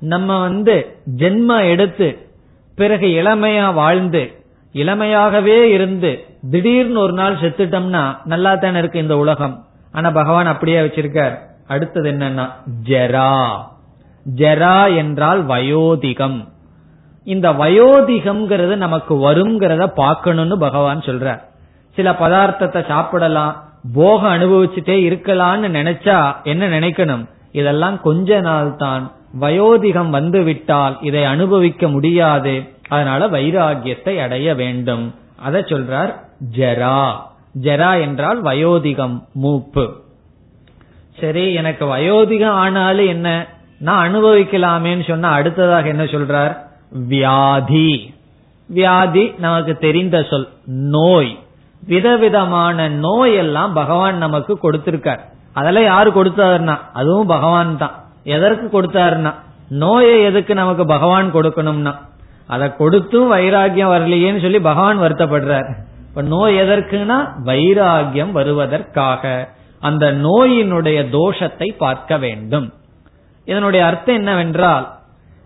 நம்ம வந்து ஜென்ம எடுத்து பிறகு இளமையா வாழ்ந்து இளமையாகவே இருந்து திடீர்னு ஒரு நாள் செத்துட்டோம்னா நல்லா தானே இருக்கு இந்த உலகம். ஆனா பகவான் அப்படியே வச்சிருக்கார். அடுத்தது என்னன்னா ஜெரா. ஜெரா என்றால் வயோதிகம். இந்த வயோதிகம்ங்கிறது நமக்கு வருங்கிறத பார்க்கணும்னு பகவான் சொல்றார். சில பதார்த்தத்தை சாப்பிடலாம் போக அனுபவிச்சுட்டே இருக்கலாம்னு நினைச்சா என்ன நினைக்கணும்? இதெல்லாம் கொஞ்ச நாள் தான் வயோதிகம் வந்துவிட்டால் இதை அனுபவிக்க முடியாது. அதனால வைராகியத்தை அடைய வேண்டும். அதை சொல்றார் ஜரா. ஜரா என்றால் வயோதிகம் மூப்பு. சரி எனக்கு வயோதிகம் ஆனாலும் என்ன? நான் அனுபவிக்கலாமேன்னு சொன்னா அடுத்ததாக என்ன சொல்றார்? வியாதி. வியாதி நமக்கு தெரிந்த சொல் நோய். விதவிதமான நோய் எல்லாம் பகவான் நமக்கு கொடுத்திருக்கார். அதெல்லாம் யாரு கொடுத்தாருன்னா? அதுவும் பகவான் தான் எதற்கு கொடுத்தாருன்னா? நோயை எதுக்கு நமக்கு பகவான் கொடுக்கணும்னா? அதை கொடுத்தும் வைராகியம் வரலையேன்னு சொல்லி பகவான் வருத்தப்படுறார். இப்ப நோய் எதற்குனா வைராகியம் வருவதற்காக. அந்த நோயினுடைய தோஷத்தை பார்க்க வேண்டும். இதனுடைய அர்த்தம் என்னவென்றால்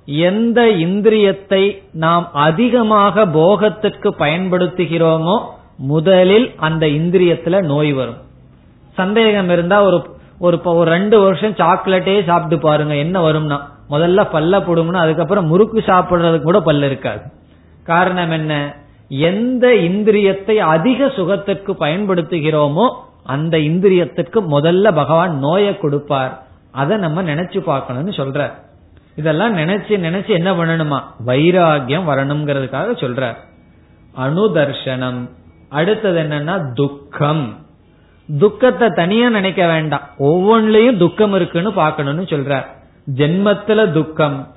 எந்த இந்திரியத்தை நாம் அதிகமாக போகத்திற்கு பயன்படுத்துகிறோமோ முதலில் அந்த இந்திரியத்துல நோய் வரும். சந்தேகம் இருந்தா ஒரு ஒரு ஒரு ரெண்டு வருஷம் சாக்லேட்டே சாப்பிட்டு பாருங்க என்ன வரும்னா. முதல்ல பல்ல போடும்னா அதுக்கப்புறம் முறுக்கு சாப்பிடுறதுக்கு கூட பல்ல இருக்காது. காரணம் என்ன? எந்த இந்திரியத்தை அதிக சுகத்திற்கு பயன்படுத்துகிறோமோ அந்த இந்திரியத்திற்கு முதல்ல பகவான் நோயை கொடுப்பார். அதை நம்ம நினைச்சு பார்க்கணும்னு சொல்ற. இதெல்லாம் நினைச்சு நினைச்சு என்ன பண்ணணுமா? வைராகியம் வரணுங்கிறதுக்காக சொல்ற. அனுதர்ஷனம். அடுத்தது என்னன்னா துக்கம். துக்கத்தை தனியா நினைக்க வேண்டாம். ஒவ்வொன்றிலையும் துக்கம் இருக்குன்னு பாக்கணும்னு சொல்றார். ஜென்மத்துல துக்கம்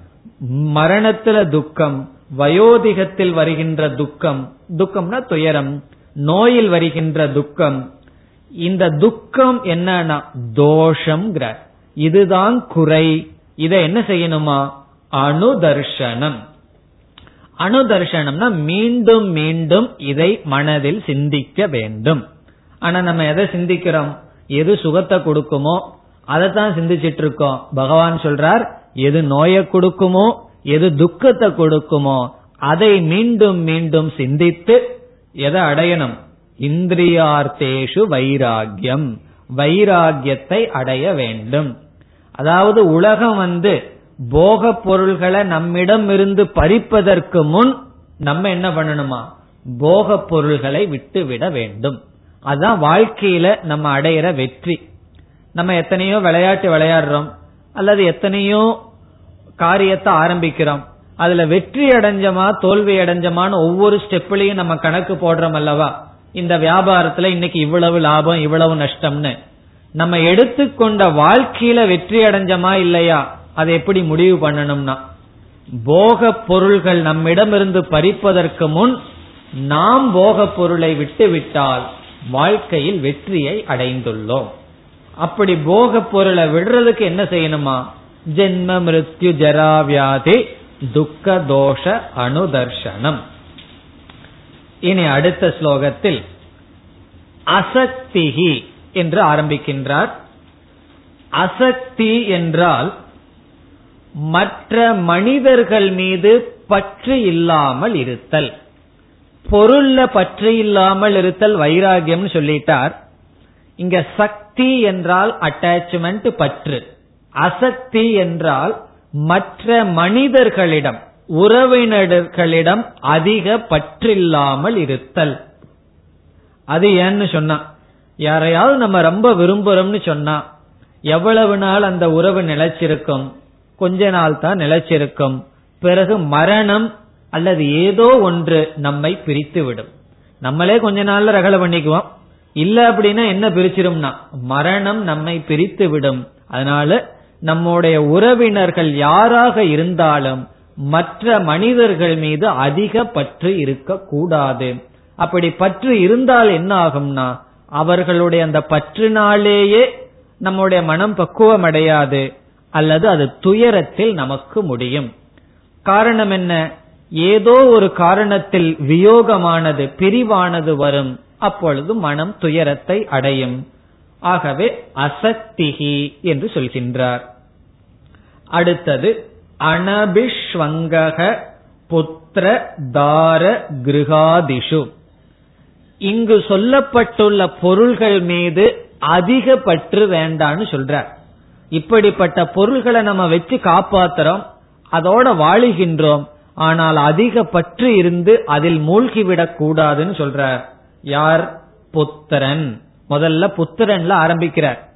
மரணத்துல துக்கம் வயோதிகத்தில் வருகின்ற துக்கம். துக்கம்னா துயரம் நோயில் வருகின்ற துக்கம். இந்த துக்கம் என்னன்னா தோஷம் இதுதான் குறை. இதை என்ன செய்யணுமா? அணுதர்ஷனம் அணுதர்ஷனம்னா மீண்டும் மீண்டும் இதை மனதில் சிந்திக்க வேண்டும். ஆனா நம்ம எதை சிந்திக்கிறோம்? எது சுகத்தை கொடுக்குமோ? அதைத்தான் சிந்திச்சிட்டு இருக்கோம் பகவான் சொல்றார் எது நோயை கொடுக்குமோ? எது துக்கத்தை கொடுக்குமோ? அதை மீண்டும் மீண்டும் சிந்தித்து எதை அடையணும்? இந்திரியார்த்தேஷு வைராகியம் வைராகியத்தை அடைய வேண்டும். அதாவது உலகம் வந்து போக பொருள்களை நம்மிடம் இருந்து பறிப்பதற்கு முன் நம்ம என்ன பண்ணணுமா? போக பொருள்களை விட்டு விட வேண்டும். அதுதான் வாழ்க்கையில நம்ம அடையிற வெற்றி. நம்ம எத்தனையோ விளையாட்டு விளையாடுறோம் அல்லது எத்தனையோ காரியத்தை ஆரம்பிக்கிறோம். அதுல வெற்றி அடைஞ்சமா தோல்வி அடைஞ்சமான ஒவ்வொரு ஸ்டெப்லயும் நம்ம கணக்கு போடுறோம் அல்லவா? இந்த வியாபாரத்துல இன்னைக்கு இவ்வளவு லாபம் இவ்வளவு நஷ்டம்னு. நம்ம எடுத்துக்கொண்ட வாழ்க்கையில வெற்றி அடைஞ்சமா இல்லையா? அதை எப்படி முடிவு பண்ணணும்னா போக பொருள்கள் நம்மிடமிருந்து பறிப்பதற்கு முன் நாம் போக பொருளை விட்டு விட்டால் வாழ்க்கையில் வெற்றியை அடைந்துள்ளோம். அப்படி போக பொருளை விடுறதுக்கு என்ன செய்யணுமா? ஜென்ம மிருத்யு ஜராவியாதி துக்க தோஷ அனுதர்ஷனம். இனி அடுத்த ஸ்லோகத்தில் அசக்திகி என்று ஆரம்பிக்கின்றார். அசக்தி என்றால் மற்ற மனிதர்கள் மீது பற்று இல்லாமல் இருத்தல். பொருள்ல பற்று இல்லாமல் இருத்தல் வைராகியம்னு சொல்லிட்டார். இங்க சக்தி என்றால் அட்டாச்மெண்ட் பற்று. அசக்தி என்றால் மற்ற மனிதர்களிடம் உறவினர்களிடம் அதிக பற்றில்லாமல் இருத்தல். அது ஏன்னு சொன்னா யாரையாவது நம்ம ரொம்ப விரும்புறோம்னு சொன்னா எவ்வளவு நாள் அந்த உறவு நிலைச்சிருக்கும்? கொஞ்ச நாள் தான் நிலைச்சிருக்கும். பிறகு மரணம் அல்லது ஏதோ ஒன்று நம்மை பிரித்து விடும் நம்மளே கொஞ்ச நாள்ல ரகலை பண்ணிக்குவோம். இல்ல அப்படின்னா என்ன பிரிச்சிரும்னா மரணம் நம்மை பிரித்து விடும் அதனால நம்முடைய உறவினர்கள் யாராக இருந்தாலும் மற்ற மனிதர்கள் மீது அதிக பற்று இருக்கக்கூடாது. அப்படி பற்று இருந்தால் என்ன ஆகும்னா அவர்களுடைய அந்த பற்றினாலேயே நம்முடைய மனம் பக்குவம் அடையாது அல்லது அது துயரத்தில் நமக்கு முடியும். காரணம் என்ன? ஏதோ ஒரு காரணத்தில் வியோகமானது பிரிவானது வரும். அப்பொழுது மனம் துயரத்தை அடையும். ஆகவே அசக்திகி என்று சொல்கின்றார். அடுத்தது அனபிஷ்வங்கக புத்திர தார கிருகாதிஷு. இங்கு சொல்லப்பட்டுள்ள பொருள்கள் மீது அதிக பற்று வேண்டான்னு சொல்றார். இப்படிப்பட்ட பொருள்களை நம்ம வச்சு காப்பாத்துறோம் அதோட வாழுகின்றோம். ஆனால் அதிக பற்று இருந்து அதில் மூழ்கிவிடக் கூடாதுன்னு சொல்றார். யார்? புத்திரன். முதல்ல புத்திரன்ல ஆரம்பிக்கிறார்.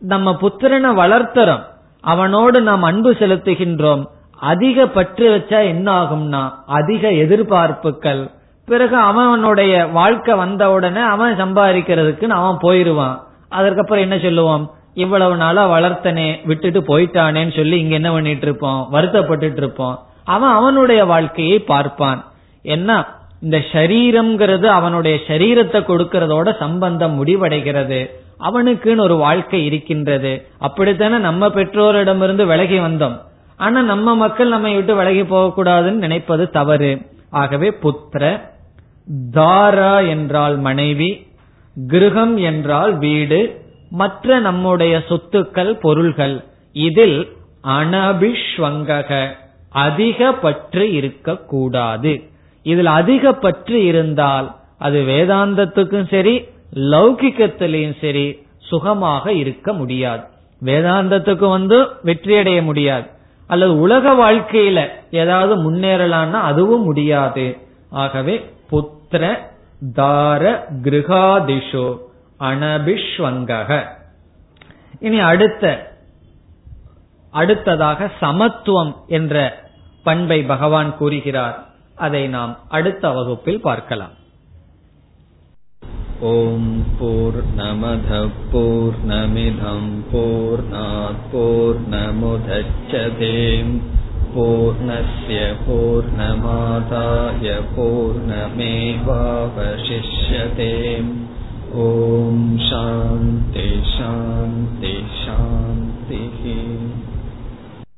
நம்ம புத்திரனை வளர்த்துறோம். அவனோடு நாம் அன்பு செலுத்துகின்றோம். அதிக பற்று வச்சா என்ன ஆகும்னா அதிக எதிர்பார்ப்புகள். பிறகு அவனுடைய வாழ்க்கை வந்த உடனே அவன் சம்பாதிக்கிறதுக்குன்னு அவன் போயிருவான். அதற்கப்புறம் என்ன சொல்லுவோம்? இவ்வளவு நாளா வளர்த்தனே விட்டுட்டு போயிட்டானேன்னு சொல்லி இங்க என்ன பண்ணிட்டு இருப்போம்? வருத்தப்பட்டுட்டு இருப்போம். அவன் அவனுடைய வாழ்க்கையை பார்ப்பான். என்ன? இந்த சரீரம்ங்கிறது அவனுடைய சரீரத்தை கொடுக்கறதோட சம்பந்தம் முடிவடைகிறது. அவனுக்குன்னு ஒரு வாழ்க்கை இருக்கின்றது. அப்படித்தானே நம்ம பெற்றோரிடமிருந்து விலகி வந்தோம். ஆனா நம்ம மக்கள் நம்மை விட்டு விலகி போகக்கூடாதுன்னு நினைப்பது தவறு. ஆகவே புத்திர தாரா என்றால் மனைவி கிருகம் என்றால் வீடு மற்ற நம்முடைய சொத்துக்கள் பொருள்கள். இதில் அனபிஷ்வங்கக. அதிக பற்று இருக்கக்கூடாது. இதில் அதிக பற்று இருந்தால் அது வேதாந்தத்துக்கும் சரி லௌகிக்கத்திலையும் சரி சுகமாக இருக்க முடியாது. வேதாந்தத்துக்கு வந்து வெற்றியடைய முடியாது. அல்லது உலக வாழ்க்கையில ஏதாவது முன்னேறலாம்னா அதுவும் முடியாது. ஆகவே புத்திர தார கிருகாதிஷோ அனபிஷ்வங்கக. இனி அடுத்த அடுத்ததாக சமத்துவம் என்ற பண்பை பகவான் கூறுகிறார். அதை நாம் அடுத்த வகுப்பில் பார்க்கலாம். ஓம் போர் நமத போர் நமிதம் போர் போர் நமுதச்சதேம் பூர்ணய